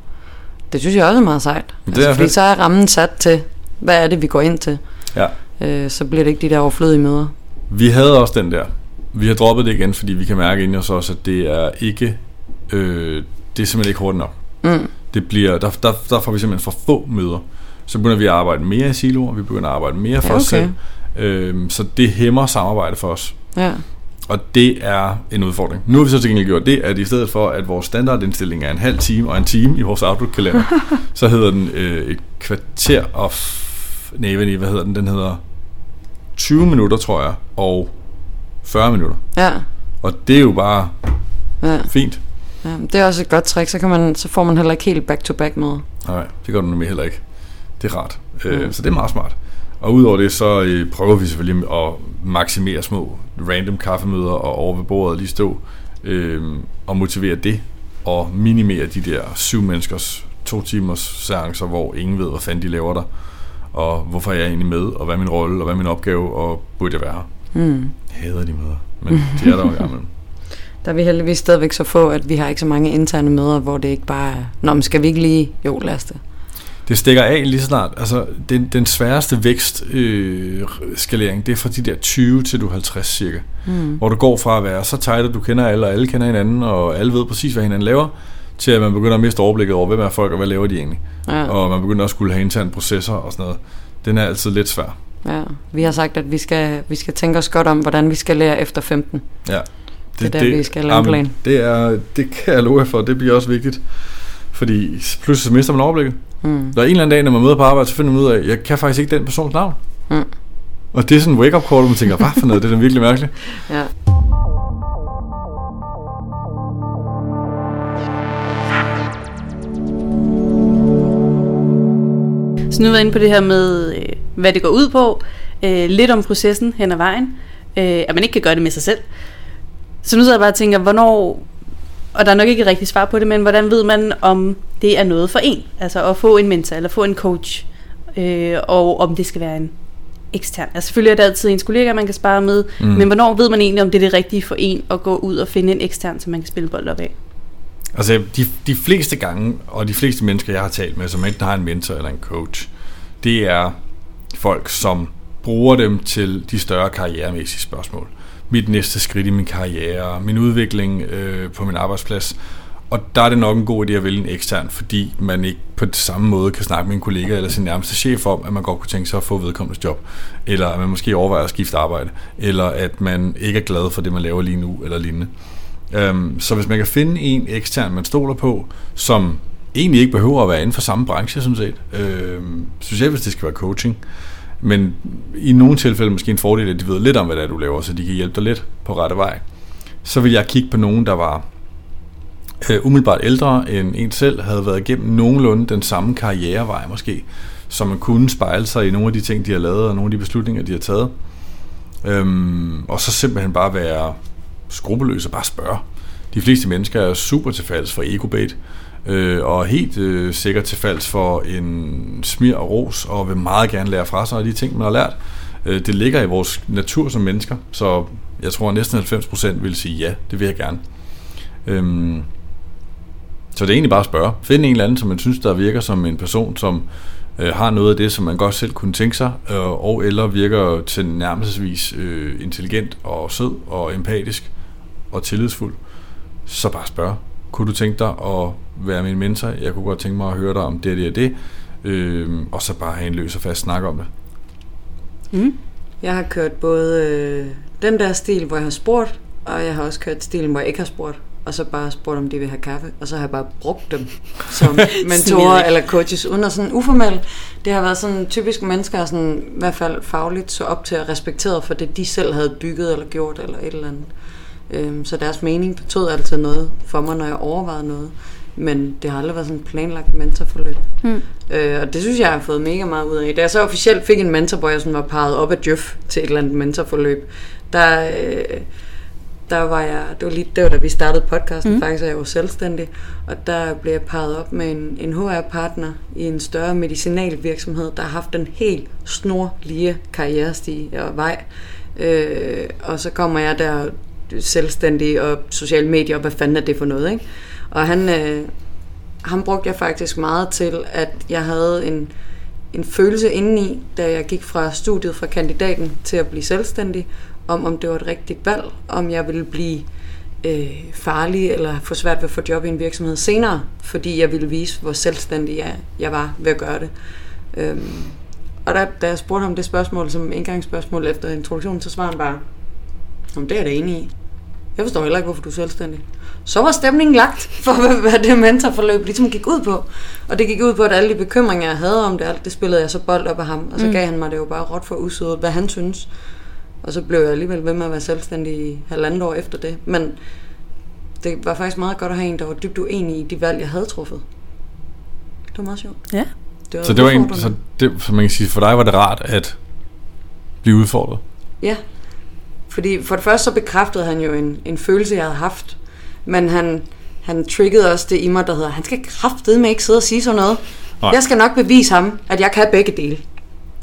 Det synes jeg også er meget sejt. Det Altså, er fordi fedt. så er rammen sat til, hvad er det, vi går ind til. Ja. Øh, så bliver det ikke de der overflødige møder. Vi havde også den der. Vi har droppet det igen, fordi vi kan mærke inde hos os, at det er ikke... Øh, det er simpelthen ikke hurtigt nok. Mm. Det bliver, der, der, der får vi simpelthen for få møder. Så begynder vi at arbejde mere i siloer, vi begynder at arbejde mere for Ja, os okay. selv. Øhm, så det hæmmer samarbejde for os. Ja. Og det er en udfordring. Nu har vi så til gengæld gjort det, at i stedet for, at vores standardindstilling er en halv time og en time i vores Outlook-kalender, *laughs* så hedder den øh, et kvarter og... Nej, hvad, hedder den? Den hedder 20 minutter, tror jeg, og 40 minutter. Ja. Og det er jo bare ja. fint. ja. Det er også et godt trick, så, kan man, så får man heller ikke helt back-to-back møder. Nej, det gør du nemlig heller ikke. Det er rart. Øh, Mm. Så det er meget smart. Og udover det, så øh, prøver vi selvfølgelig at maksimere små random kaffemøder og over ved bordet lige stå øh, og motivere det og minimere de der syv menneskers to timers seancer, hvor ingen ved, hvad fanden de laver der og hvorfor er jeg egentlig med, og hvad er min rolle, og hvad er min opgave, og burde jeg være her. Mm. Jeg hader de møder, men de er der jo imellem. *laughs* Der er vi heldigvis stadigvæk så få, at vi har ikke så mange interne møder, hvor det ikke bare er, Nå, men skal vi ikke lige, jo, lad os det. Det stikker af lige så snart. Altså, den, den sværeste vækstskalering, øh, det er fra de der 20 til du er 50 cirka. Mm. Hvor du går fra at være så tight, at du kender alle, og alle kender hinanden, og alle ved præcis, hvad hinanden laver, til at man begynder at miste overblikket over, hvem er folk, og hvad laver de egentlig. Ja, Og man begynder også at skulle have interne processer og sådan noget. Den er altid lidt svær. ja. Vi har sagt, at vi skal, vi skal tænke os godt om, hvordan vi skal lære efter 15. Ja. Det er der, vi skal lave en plan. Det, er, det kan jeg love for, det bliver også vigtigt. Fordi pludselig mister man overblikket. Mm. Der er en eller anden dag, når man møder på arbejde, så finder man ud af, at jeg kan faktisk ikke den persons navn. Mm. Og det er sådan en wake-up call, hvor man tænker, hvad for noget, det er da virkelig mærkeligt. *laughs* Ja. Så nu er vi inde på det her med, øh, hvad det går ud på. Øh, lidt om processen hen ad vejen. Øh, at man ikke kan gøre det med sig selv. Så nu sidder jeg bare og tænker, hvornår... Og der er nok ikke et rigtigt svar på det, men hvordan ved man, om det er noget for en? Altså at få en mentor eller få en coach. Øh, og om det skal være en ekstern. Altså selvfølgelig er det altid ens kollega, man kan spare med. Mm. Men hvornår ved man egentlig, om det er det rigtige for en at gå ud og finde en ekstern, som man kan spille bold op af? Altså, de, de fleste gange, og de fleste mennesker, jeg har talt med, som enten har en mentor eller en coach, det er folk, som bruger dem til de større karrieremæssige spørgsmål. Mit næste skridt i min karriere, min udvikling øh, på min arbejdsplads. Og der er det nok en god idé at vælge en ekstern, fordi man ikke på samme måde kan snakke med en kollega eller sin nærmeste chef om, at man godt kunne tænke sig at få vedkommendes job, eller at man måske overvejer at skifte arbejde, eller at man ikke er glad for det, man laver lige nu, eller lignende. Øhm, så hvis man kan finde en ekstern, man stoler på, som egentlig ikke behøver at være inden for samme branche, sådan set, øhm, specielt hvis det skal være coaching, men i nogle tilfælde måske en fordel, at de ved lidt om, hvad det er, du laver, så de kan hjælpe dig lidt på rette vej. Så vil jeg kigge på nogen, der var øh, umiddelbart ældre end en selv, havde været igennem nogenlunde den samme karrierevej måske, så man kunne spejle sig i nogle af de ting, de har lavet, og nogle af de beslutninger, de har taget. Øhm, og så simpelthen bare være skrupelløs og bare spørge. De fleste mennesker er super tilfalds for egobait, øh, og helt øh, sikkert tilfalds for en smir og ros, og vil meget gerne lære fra sig af de ting, man har lært. Øh, det ligger i vores natur som mennesker, så jeg tror at næsten 90% vil sige ja, det vil jeg gerne. Øhm, Så det er egentlig bare at spørge. Find en eller anden, som man synes, der virker som en person, som øh, har noget af det, som man godt selv kunne tænke sig, øh, og eller virker til nærmestvis øh, intelligent og sød og empatisk og tillidsfuld. Så bare spørg. Kunne du tænke dig at være min mentor? Jeg kunne godt tænke mig at høre dig om det det og det. Øh, og så bare have en løs og fast snak om det. Mm. Jeg har kørt både øh, den der stil, hvor jeg har spurgt, og jeg har også kørt stilen, hvor jeg ikke har spurgt og så bare spurgt, om de vil have kaffe, og så har jeg bare brugt dem som *laughs* mentorer eller coaches, uden at sådan uformel. Det har været sådan typisk mennesker, sådan, i hvert fald fagligt, så op til at respektere for det, de selv havde bygget eller gjort, eller et eller andet. Øhm, så deres mening betød altid noget for mig, når jeg overvejede noget. Men det har aldrig været sådan en planlagt mentorforløb. Mm. Øh, og det synes jeg, jeg har fået mega meget ud af. Da jeg så officielt fik en mentor, hvor jeg sådan var parret op af Jeff til et eller andet mentorforløb, der... Øh, der var jeg, det var lige det var, da vi startede podcasten mm. faktisk, og jeg var selvstændig, og der blev jeg parret op med en, en HR-partner i en større medicinalvirksomhed, der har haft en helt snorlige karrierestige og vej. Øh, og så kommer jeg der selvstændig og sociale medier, og hvad fanden er det for noget, ikke? Og han, øh, ham brugte jeg faktisk meget til, at jeg havde en, en følelse indeni, da jeg gik fra studiet, fra kandidaten til at blive selvstændig, om, om det var et rigtigt valg, om jeg ville blive øh, farlig eller få svært ved at få job i en virksomhed senere, fordi jeg ville vise, hvor selvstændig jeg, jeg var ved at gøre det. Øhm, og da, da jeg spurgte ham det spørgsmål som indgangsspørgsmål efter introduktionen, så svarede han bare, om det er jeg da enig i. Jeg forstår heller ikke, hvorfor du er selvstændig. Så var stemningen lagt for, hvad det mentorforløb ligesom gik ud på. Og det gik ud på, at alle de bekymringer, jeg havde om det, alt det spillede jeg så bold op af ham. Og så mm. gav han mig det jo bare råt for usødet, hvad han synes. Og så blev jeg alligevel ved med at være selvstændig i halvandet år efter det. Men det var faktisk meget godt at have en, der var dybt uenig i de valg, jeg havde truffet. Det var meget sjovt. Ja. Det var så det var en, så, det, så man kan sige, for dig var det rart at blive udfordret? Ja. Fordi for det første så bekræftede han jo en, en følelse, jeg havde haft. Men han, han triggede også det i mig, der hedder, han skal kraftedeme ikke sidde og sige sådan noget. Nej. Jeg skal nok bevise ham, at jeg kan begge dele.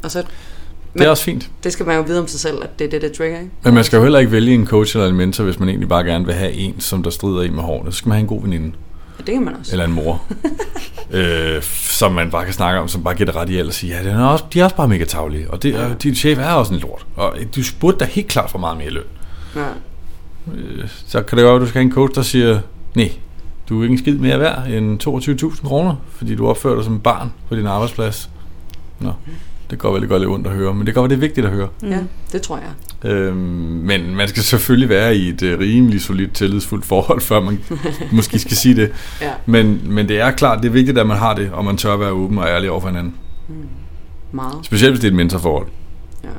Og så men det er også fint. Det skal man jo vide om sig selv, at det er det, der trigger. Ikke? Men man skal jo heller ikke vælge en coach eller en mentor, hvis man egentlig bare gerne vil have en, som der strider i med hårene. Så skal man have en god veninde. Ja, det kan man også. Eller en mor. *laughs* øh, som man bare kan snakke om, som bare det ret i og sige, ja, er også, de er også bare mega tavlige. Og, det, ja. og din chef er også en lort. Og du burde da helt klart for meget mere løn. Ja. Øh, så kan det være, at du skal have en coach, der siger, nej, du er ikke en skid mere værd end 22.000 kroner, fordi du opfører dig som barn på din arbejdsplads. Nå. Det går vel godt lidt ondt at høre, men det går det er vigtigt at høre. Ja, det tror jeg. Øhm, men man skal selvfølgelig være i et uh, rimelig solidt, tillidsfuldt forhold, før man *laughs* måske skal sige det. Ja. Men, men det er klart, det er vigtigt, at man har det, og man tør at være åben og ærlig over for hinanden. Mm. Meget. Specielt hvis det er et mentorforhold. Ja.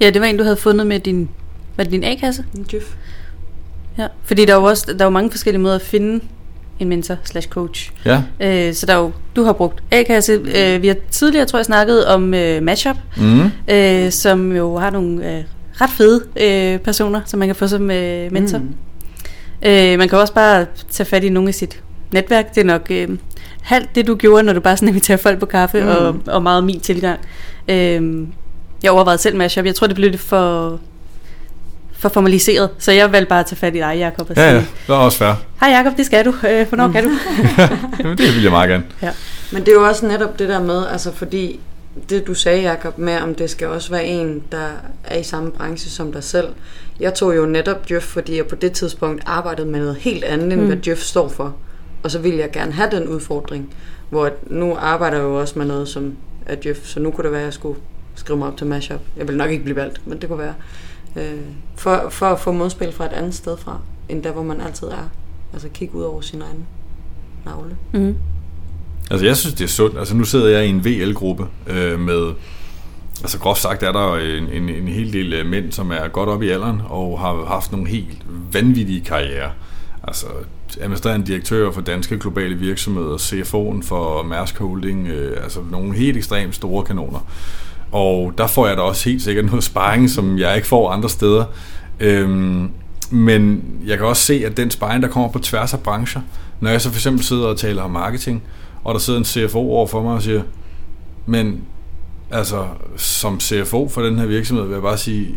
Ja, det var en, du havde fundet med din, var det din A-kasse? Min Ja, fordi der er jo også der er jo mange forskellige måder at finde en mentor slash coach. Ja. Øh, så der er jo, du har brugt A-kasse. Øh, vi har tidligere, tror jeg, snakket om øh, Matchup, mm. øh, som jo har nogle øh, ret fede øh, personer, som man kan få som øh, mentor. Mm. Øh, man kan også bare tage fat i nogle af sit netværk. Det er nok øh, halvt det, du gjorde, når du bare sådan inviterer folk på kaffe, mm. og, og meget min tilgang. Øh, jeg overvejede selv Matchup. Jeg tror, det blev lidt for for formaliseret. Så jeg valgte bare at tage fat i dig, Jacob. Og ja, ja, det var også fair. Hej Jacob, det skal du. Øh, hvornår mm. kan du? *laughs* Jamen, det vil jeg meget gerne. Ja. Men det er jo også netop det der med, altså fordi det du sagde, Jacob, med om det skal også være en, der er i samme branche som dig selv. Jeg tog jo netop Jeff, fordi jeg på det tidspunkt arbejdede med noget helt andet, end mm. hvad Jeff står for. Og så ville jeg gerne have den udfordring, hvor nu arbejder jeg jo også med noget som er Jeff, så nu kunne det være, at jeg skulle skrive mig op til Mashup. Jeg vil nok ikke blive valgt, men det kunne være øh, for, for at få modspil fra et andet sted fra, end der, hvor man altid er. Altså kigge ud over sin egen navle. Mm. Altså jeg synes, det er sundt. Altså nu sidder jeg i en VL-gruppe øh, med, altså groft sagt er der en, en, en hel del øh, mænd, som er godt op i alderen og har haft nogle helt vanvittige karrierer. Altså administrerende direktør for danske globale virksomheder, CFO'en for Mærsk Holding, øh, altså nogle helt ekstremt store kanoner. Og der får jeg da også helt sikkert noget sparring, som jeg ikke får andre steder. Øhm, men jeg kan også se, at den sparring, der kommer på tværs af brancher, når jeg så for eksempel sidder og taler om marketing, og der sidder en CFO over for mig og siger, men altså som CFO for den her virksomhed, vil jeg bare sige,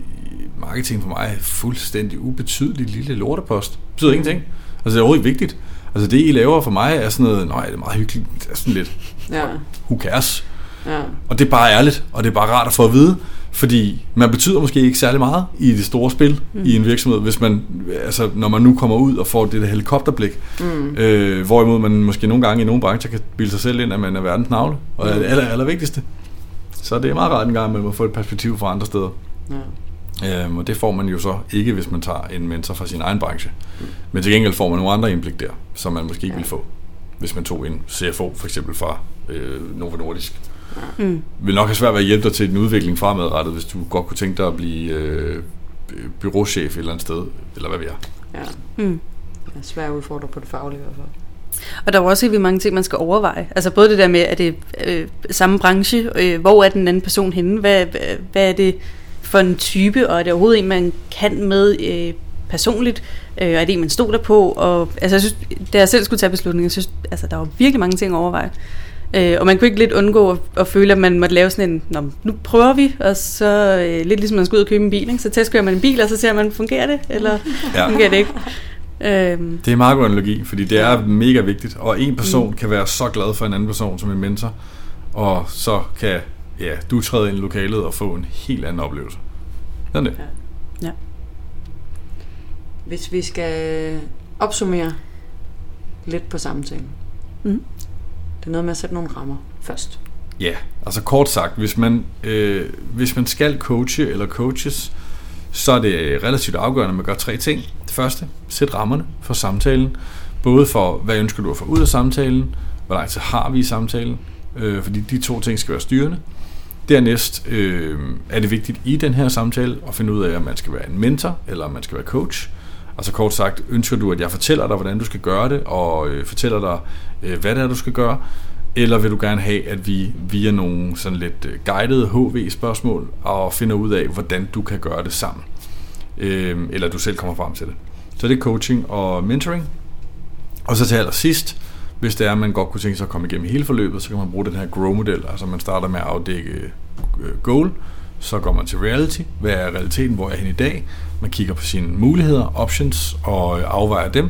marketing for mig er fuldstændig ubetydelig lille lortepost. Det betyder ingenting. Altså det er overhovedet vigtigt. Altså det, I laver for mig, er sådan noget, nej, det er meget hyggeligt, det er sådan lidt, Ja. who cares? Ja. Og det er bare ærligt, og det er bare rart at få at vide, fordi man betyder måske ikke særlig meget i det store spil mm. i en virksomhed, hvis man, altså når man nu kommer ud og får det der helikopterblik, mm. øh, hvorimod man måske nogle gange i nogle brancher kan bilde sig selv ind, at man er verdens navle, og er det aller, aller vigtigste. Så det er meget rart en gang, at man må få et perspektiv fra andre steder. ja. Øhm, og det får man jo så ikke, hvis man tager en mentor fra sin egen branche. Mm. Men til gengæld får man nogle andre indblik der, som man måske ikke ville få, hvis man tog en CFO for eksempel fra øh, Novo Nordisk. Mm. Vil nok have svært ved at hjælpe dig til en udvikling fremadrettet, hvis du godt kunne tænke dig at blive øh, byråchef et eller andet sted, eller hvad vi er. ja. Mm. Det er svært at udfordre på det faglige i hvert fald. Og der er jo også helt mange ting, man skal overveje. Altså både det der med, at det er øh, samme branche, øh, hvor er den anden person henne, hvad, hvad, hvad er det for en type, og er det overhovedet en, man kan med øh, personligt, øh, og er det en, man stoler på, og altså jeg synes, da jeg selv skulle tage beslutningen, jeg synes, altså der var virkelig mange ting at overveje. Øh, og man kunne ikke lidt undgå at, at føle, at man måtte lave sådan en, Nå, nu prøver vi, og så øh, lidt ligesom man skal ud og købe en bil, ikke? så testkører man en bil, og så ser man, fungerer det, eller Ja. *laughs* ja. fungerer det ikke? Øhm, Det er meget god analogi, fordi det er mega vigtigt, og en person mm. kan være så glad for en anden person som en mentor, og så kan ja, du træde ind i lokalet og få en helt anden oplevelse. Sådan det. ja. Hvis vi skal opsummere lidt på samtalen. Mm. Det er noget med at sætte nogle rammer først. Ja, altså kort sagt, hvis man, øh, hvis man skal coache eller coaches, så er det relativt afgørende, at man gør tre ting. Det første, sæt rammerne for samtalen. Både for, hvad ønsker du at få ud af samtalen, hvor lang tid har vi i samtalen, øh, fordi de to ting skal være styrende. Dernæst øh, er det vigtigt i den her samtale at finde ud af, om man skal være en mentor eller om man skal være coach. Altså kort sagt, ønsker du, at jeg fortæller dig, hvordan du skal gøre det, og øh, fortæller dig, øh, hvad det er, du skal gøre, eller vil du gerne have, at vi via nogle sådan lidt øh, guidede HV-spørgsmål og finder ud af, hvordan du kan gøre det sammen, øh, eller du selv kommer frem til det. Så det er coaching og mentoring. Og så til allersidst, hvis det er, at man godt kunne tænke sig at komme igennem hele forløbet, så kan man bruge den her GROW-model. Altså man starter med at afdække øh, goal, så går man til reality. Hvad er realiteten? Hvor er jeg henne i dag? Man kigger på sine muligheder, options og øh, afvejer dem.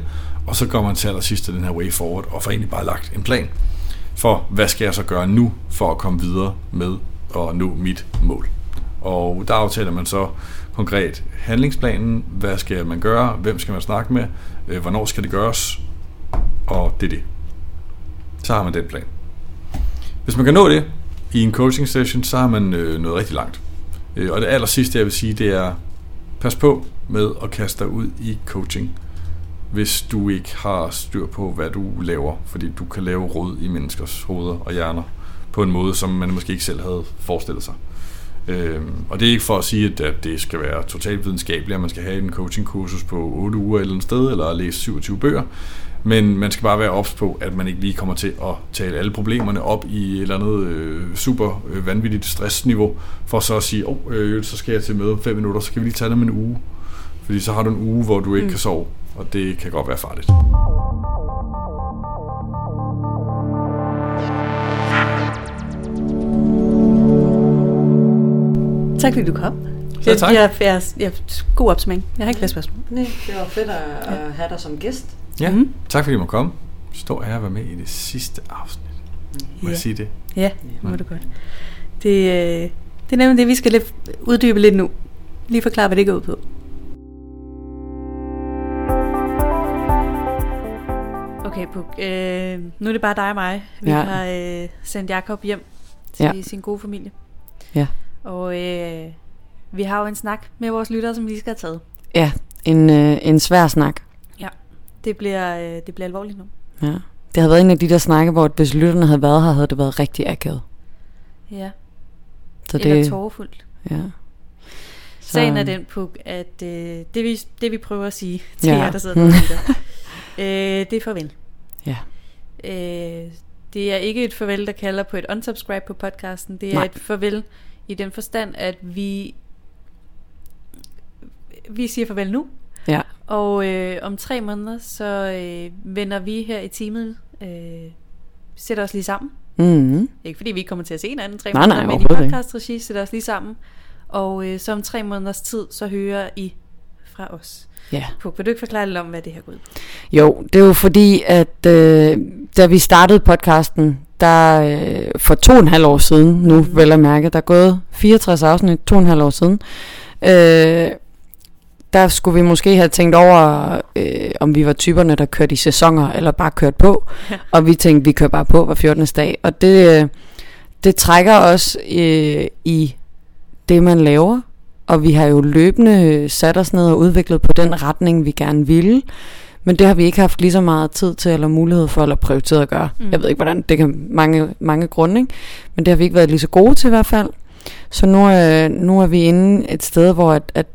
Og så går man til allersidst til den her way forward og får egentlig bare lagt en plan for, hvad skal jeg så gøre nu for at komme videre med at nå mit mål. Og der aftaler man så konkret handlingsplanen, hvad skal man gøre, hvem skal man snakke med, øh, hvornår skal det gøres, og det er det. Så har man den plan. Hvis man kan nå det i en coaching session, så har man øh, nået rigtig langt. Øh, og det aller sidste, jeg vil sige, det er, pas på med at kaste dig ud i coaching, hvis du ikke har styr på, hvad du laver, fordi du kan lave råd i menneskers hoveder og hjerner på en måde, som man måske ikke selv havde forestillet sig. Øhm, og det er ikke for at sige, at det skal være totalt videnskabeligt, at man skal have en coachingkursus på 8 uger et eller et sted, eller læse 27 bøger. Men man skal bare være ops på, at man ikke lige kommer til at tale alle problemerne op i et eller andet øh, super øh, vanvittigt stressniveau, for så at sige, åh, oh, øh, så skal jeg til møde om 5 minutter, så kan vi lige tage det om en uge. Fordi så har du en uge, hvor du ikke mm. kan sove, og det kan godt være farligt. Tak fordi du kom. Ja, tak. Jeg, jeg, jeg, jeg, god opsmæng. Jeg har ikke flere spørgsmål. Nej, det var fedt at, at have dig som gæst. Ja, Mhm. mm. tak fordi du måtte komme. Stor ære at være med i det sidste afsnit. Må Ja. jeg sige det? Ja, det må du godt. Det, øh, det er nemlig det, vi skal lidt uddybe lidt nu. Lige forklare, hvad det går ud på. Okay, Puk. Øh, nu er det bare dig og mig. Vi Ja. ja. har øh, sendt Jakob hjem til Ja. ja. sin gode familie. Ja. Og øh, vi har jo en snak med vores lyttere, som vi lige skal have taget. Ja, en, øh, en svær snak. Det bliver, øh, det bliver alvorligt nu. Ja. Det havde været en af de der snakke, hvor hvis lytterne havde været her, havde det været rigtig akavet. Ja, Så eller det, tårefuldt. ja. Så... Sagen er den, Puk, at øh, det, vi, det vi prøver at sige til Ja. ja. jer, der sidder derude, *laughs* øh, det er farvel. Ja. Øh, det er ikke et farvel, der kalder på et unsubscribe på podcasten. Det er Nej. Et farvel i den forstand, at vi vi siger farvel nu. Ja. Og øh, om tre måneder, så øh, vender vi her i teamet, øh, sætter os lige sammen. Mm-hmm. Ikke fordi vi ikke kommer til at se hinanden tre Nej, måneder, nej, men i podcast-regi sætter os lige sammen. Og øh, så om tre måneders tid, så hører I fra os. Ja. Puk, vil du ikke forklare lidt om, hvad det her går ud på? Jo, det er jo fordi, at øh, da vi startede podcasten, der øh, for to og en halv år siden, nu Mhm. vel at mærke, der er gået 64 afsnit, to og en halv år siden, øh, der skulle vi måske have tænkt over, øh, om vi var typerne, der kørte i sæsoner, eller bare kørte på. Ja. *laughs* Og vi tænkte, vi kører bare på hver 14. dag. Og det, øh, det trækker os øh, i det, man laver. Og vi har jo løbende sat os ned og udviklet på den retning, vi gerne ville. Men det har vi ikke haft lige så meget tid til, eller mulighed for, eller prioriteret at gøre. Mm. Jeg ved ikke, hvordan. Det kan mange, mange grunde, ikke? Men det har vi ikke været lige så gode til i hvert fald. Så nu, øh, nu er vi inde et sted, hvor at, at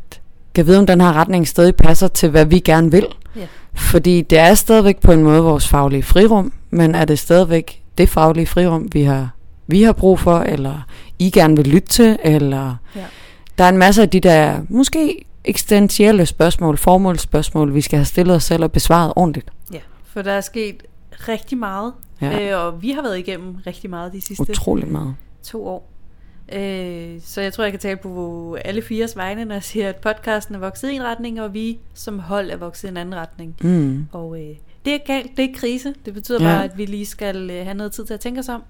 jeg ved, om den her retning stadig passer til, hvad vi gerne vil. Ja. Fordi det er stadigvæk på en måde vores faglige frirum, men er det stadigvæk det faglige frirum, vi har, vi har brug for, eller I gerne vil lytte til, eller Ja. Der er en masse af de der måske eksistentielle spørgsmål, formålsspørgsmål, vi skal have stillet os selv og besvaret ordentligt. Ja, for der er sket rigtig meget, Ja. øh, og vi har været igennem rigtig meget de sidste Utroligt meget. to år. Øh, så jeg tror, jeg kan tale på alle fires vegne, når jeg siger, at podcasten er vokset i en retning, og vi som hold er vokset i en anden retning. Mm. Og øh, det er galt, det er krise. Det betyder ja. bare, at vi lige skal øh, have noget tid til at tænke os om.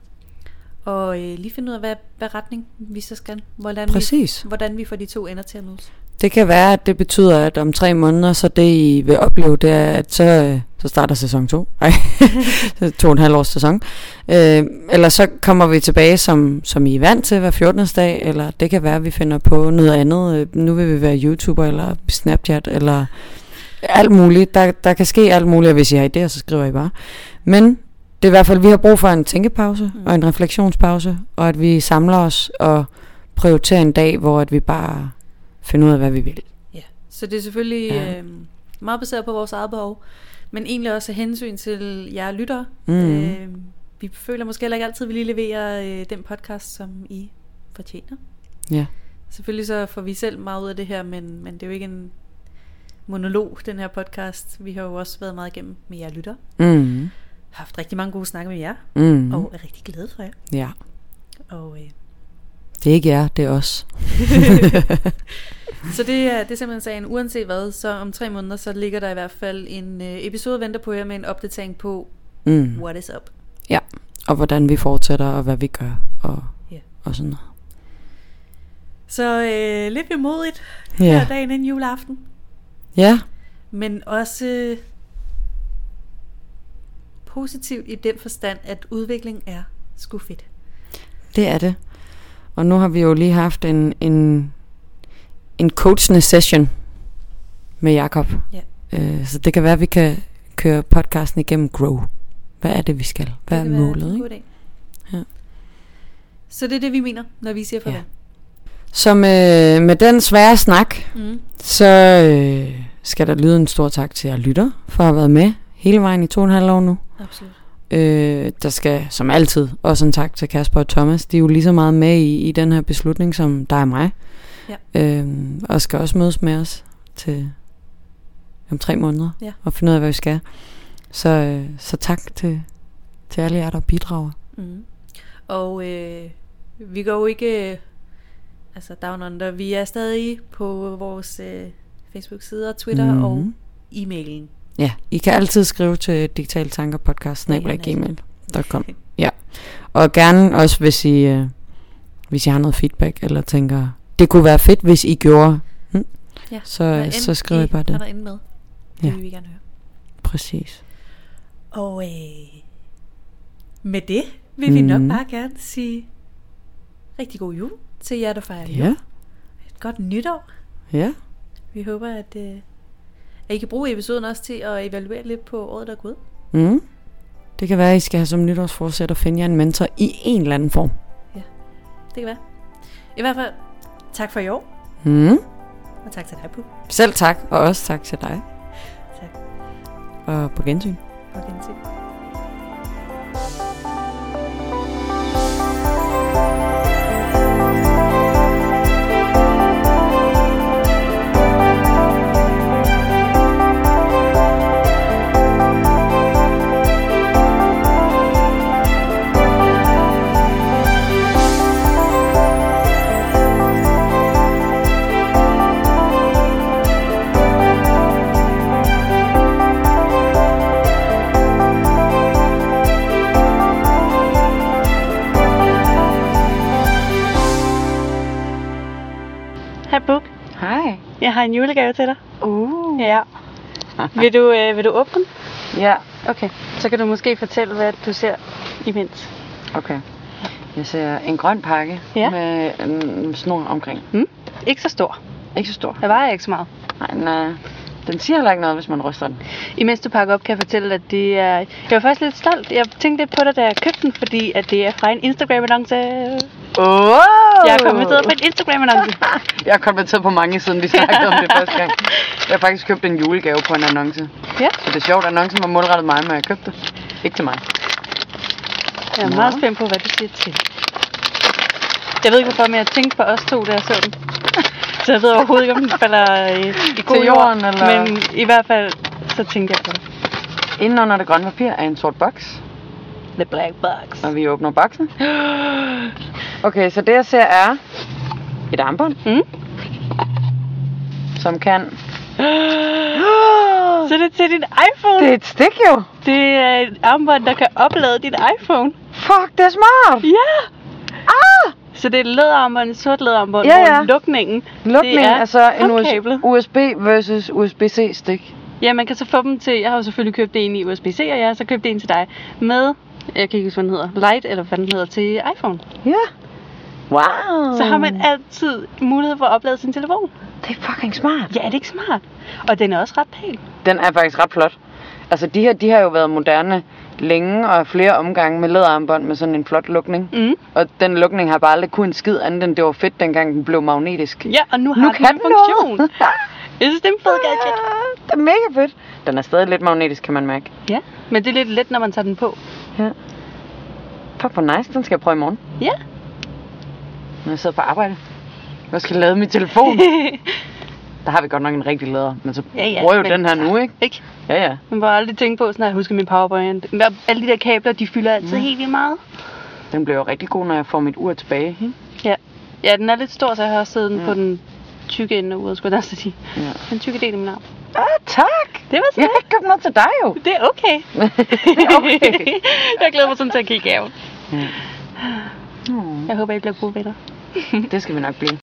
Og øh, lige finde ud af, hvad, hvad retning vi så skal. Hvordan Præcis. Vi, hvordan vi får de to ender til at mødes. Det kan være, at det betyder, at om tre måneder, så det I vil opleve, det er, at så, øh, så starter sæson 2. Ej, *laughs* så to og en halv års sæson. Øh, eller så kommer vi tilbage, som, som I er vant til hver 14. dag, eller det kan være, at vi finder på noget andet. Øh, Nu vil vi være YouTuber, eller Snapchat, eller alt muligt. Der, der kan ske alt muligt, og hvis I har idéer, så skriver I bare. Men det er i hvert fald, vi har brug for en tænkepause Mm. og en refleksionspause, og at vi samler os og prioriterer en dag, hvor at vi bare finder ud af, hvad vi vil. Ja. Så det er selvfølgelig Ja. øh, meget baseret på vores eget behov, men egentlig også af hensyn til jer lyttere. Mm. Øh, vi føler måske heller ikke altid, at vi lige leverer øh, den podcast, som I fortjener. Ja. Selvfølgelig så får vi selv meget ud af det her, men, men det er jo ikke en monolog, den her podcast. Vi har jo også været meget igennem med jer lyttere. Mm. Har haft rigtig mange gode snakke med jer, Mm. og er rigtig glade for jer. Ja. Og, øh, Det er ikke jer, det er os. *laughs* så det er, det er simpelthen sagen, uanset hvad, så om tre måneder, så ligger der i hvert fald en øh, episode venter på jer med en opdatering på, Mm. what is up. Og hvordan vi fortsætter, og hvad vi gør, og, Ja. og sådan noget. Så øh, lidt vemodigt Ja. her dagen inden juleaften, Ja. men også øh, positivt i den forstand, at udvikling er sgu fedt. Det er det. Og nu har vi jo lige haft en, en, en coachende session med Jakob. Ja. Øh, så det kan være, at vi kan køre podcasten igennem Grow. Hvad er det, vi skal? Hvad er Det være målet? Ikke? Ja. Så det er det, vi mener, når vi siger farvel. Ja. Så med, med den svære snak, Mm. så øh, skal der lyde en stor tak til jer lytter for at have været med hele vejen i to og en halv år nu. Absolut. Øh, der skal som altid også en tak til Kasper og Thomas. De er jo lige så meget med i, i den her beslutning, som dig og mig. Ja. Øh, og skal også mødes med os til om tre måneder Ja. og finde ud af, hvad vi skal. Så, øh, så tak til, til alle jer, der bidrager. Mm. Og øh, vi går jo ikke øh, altså down under. Vi er stadig på vores øh, Facebook-side og Twitter mm. og e-mailen. Ja, I kan altid skrive til Digital Tanker Podcast, Ja. Og gerne også, hvis I, øh, hvis I har noget feedback, eller tænker, det kunne være fedt, hvis I gjorde, hm? Ja. så, Hvad end så skriver I bare Er det. der inde med? Det Ja. vil vi gerne høre. Præcis. Og øh, med det vil mm. vi nok Mhm. bare gerne sige rigtig god jul til jer, der fejrer Ja, jul. Et godt nytår. ja. Vi håber, at, øh, at I kan bruge episoden også til at evaluere lidt på året, der er gået. Mm. Det kan være, at I skal have som nytårsforsæt at finde jer en mentor i en eller anden form. Det kan være. I hvert fald, tak for i år, Mm. og tak til dig, Puh. Selv tak, og også tak til dig. Tak. Og på gensyn. Og gensyn. Jeg har en julegave til dig. Uh. Ja. Vil du, øh, vil du åbne den? Ja, Okay. Så kan du måske fortælle, hvad du ser imens. okay. Jeg ser en grøn pakke Ja. med en snor omkring. Mm? Ikke så stor. Ikke så stor. Der vejer ikke så meget. Nej, er, den siger heller ikke noget, hvis man ryster den. Imens du pakker op, kan jeg fortælle, at det er... Jeg var faktisk lidt stolt. Jeg tænkte lidt på dig, da jeg købte den, fordi at det er fra en Instagram-annonce. Oh! Jeg er kommenteret på en Instagram-annonce. *laughs* Jeg har kommenteret på mange, siden vi snakkede om det første gang. Jeg har faktisk købt en julegave på en annonce. Ja. Så det er sjovt, at annoncen var målrettet mig, men jeg købte det. Ikke til mig. Jeg er Nå. meget spændt på, hvad du siger til. Jeg ved ikke hvorfor, men jeg tænkte på os to, da jeg så den. Så jeg ved overhovedet ikke, om den falder i, i god Til jorden, jord. eller? Men i hvert fald, så tænkte jeg på det. Inden under det grønne papir er en sort boks, The Black Box. og vi åbner boksen. *gasps* Okay, så det jeg ser er et armbånd, Mm? som kan... *gasps* *gasps* Så det er til din iPhone. Det er et stik jo! Det er et armbånd, der kan oplade din iPhone. Fuck, det er smart! Ja! Ah! Så det er læderarmbånd, sort læderarmbånd, Ja, ja. lukningen, Lukning det er, er så en frontcable. USB versus USB-C stik. Ja, man kan så få dem til, jeg har jo selvfølgelig købt en i USB-C, og jeg har så købt en til dig med, jeg kan ikke huske, hvad den hedder, Light, eller hvad den hedder, til iPhone. Ja. Wow. Så har man altid mulighed for at oplade sin telefon. Det er fucking smart. Ja, er det ikke smart? Og den er også ret pæn. Den er faktisk ret flot. Altså, de her, de har jo været moderne længe og flere omgange med læderarmbånd med sådan en flot lukning. Mm. Og den lukning har bare aldrig kun en skid andet end det var fedt, dengang den blev magnetisk. Ja, og nu har nu den kan en funktion. *laughs* Jeg synes, det er en fed gadget. det er mega fedt. Den er stadig lidt magnetisk, kan man mærke. Ja, men det er lidt let, når man tager den på. Ja. Fuck, hvor nice. Den skal jeg prøve i morgen, Ja. når jeg sidder på arbejde. Jeg skal lade min telefon. *laughs* Der har vi godt nok en rigtig lader, men så Ja, ja, bruger jo men- den her nu, ikke? ikke? Ja, ja. Man må aldrig tænke på, sådan at jeg husker min powerpoint. Alle de der kabler, de fylder altid helt vildt meget. Den bliver jo rigtig god, når jeg får mit ur tilbage. Ikke? Ja. ja, den er lidt stor, så jeg har også siddet den Ja. på den tykke ende af uret, skulle jeg næsten sige. Ja. Den tykke del af min arm. Ah, tak! Det var så Jeg har ikke købt noget til dig jo. Det er okay. *laughs* okay. jeg glæder mig sådan til at kigge gaven. Mm. Jeg håber, I bliver gode venner. Det skal vi nok blive.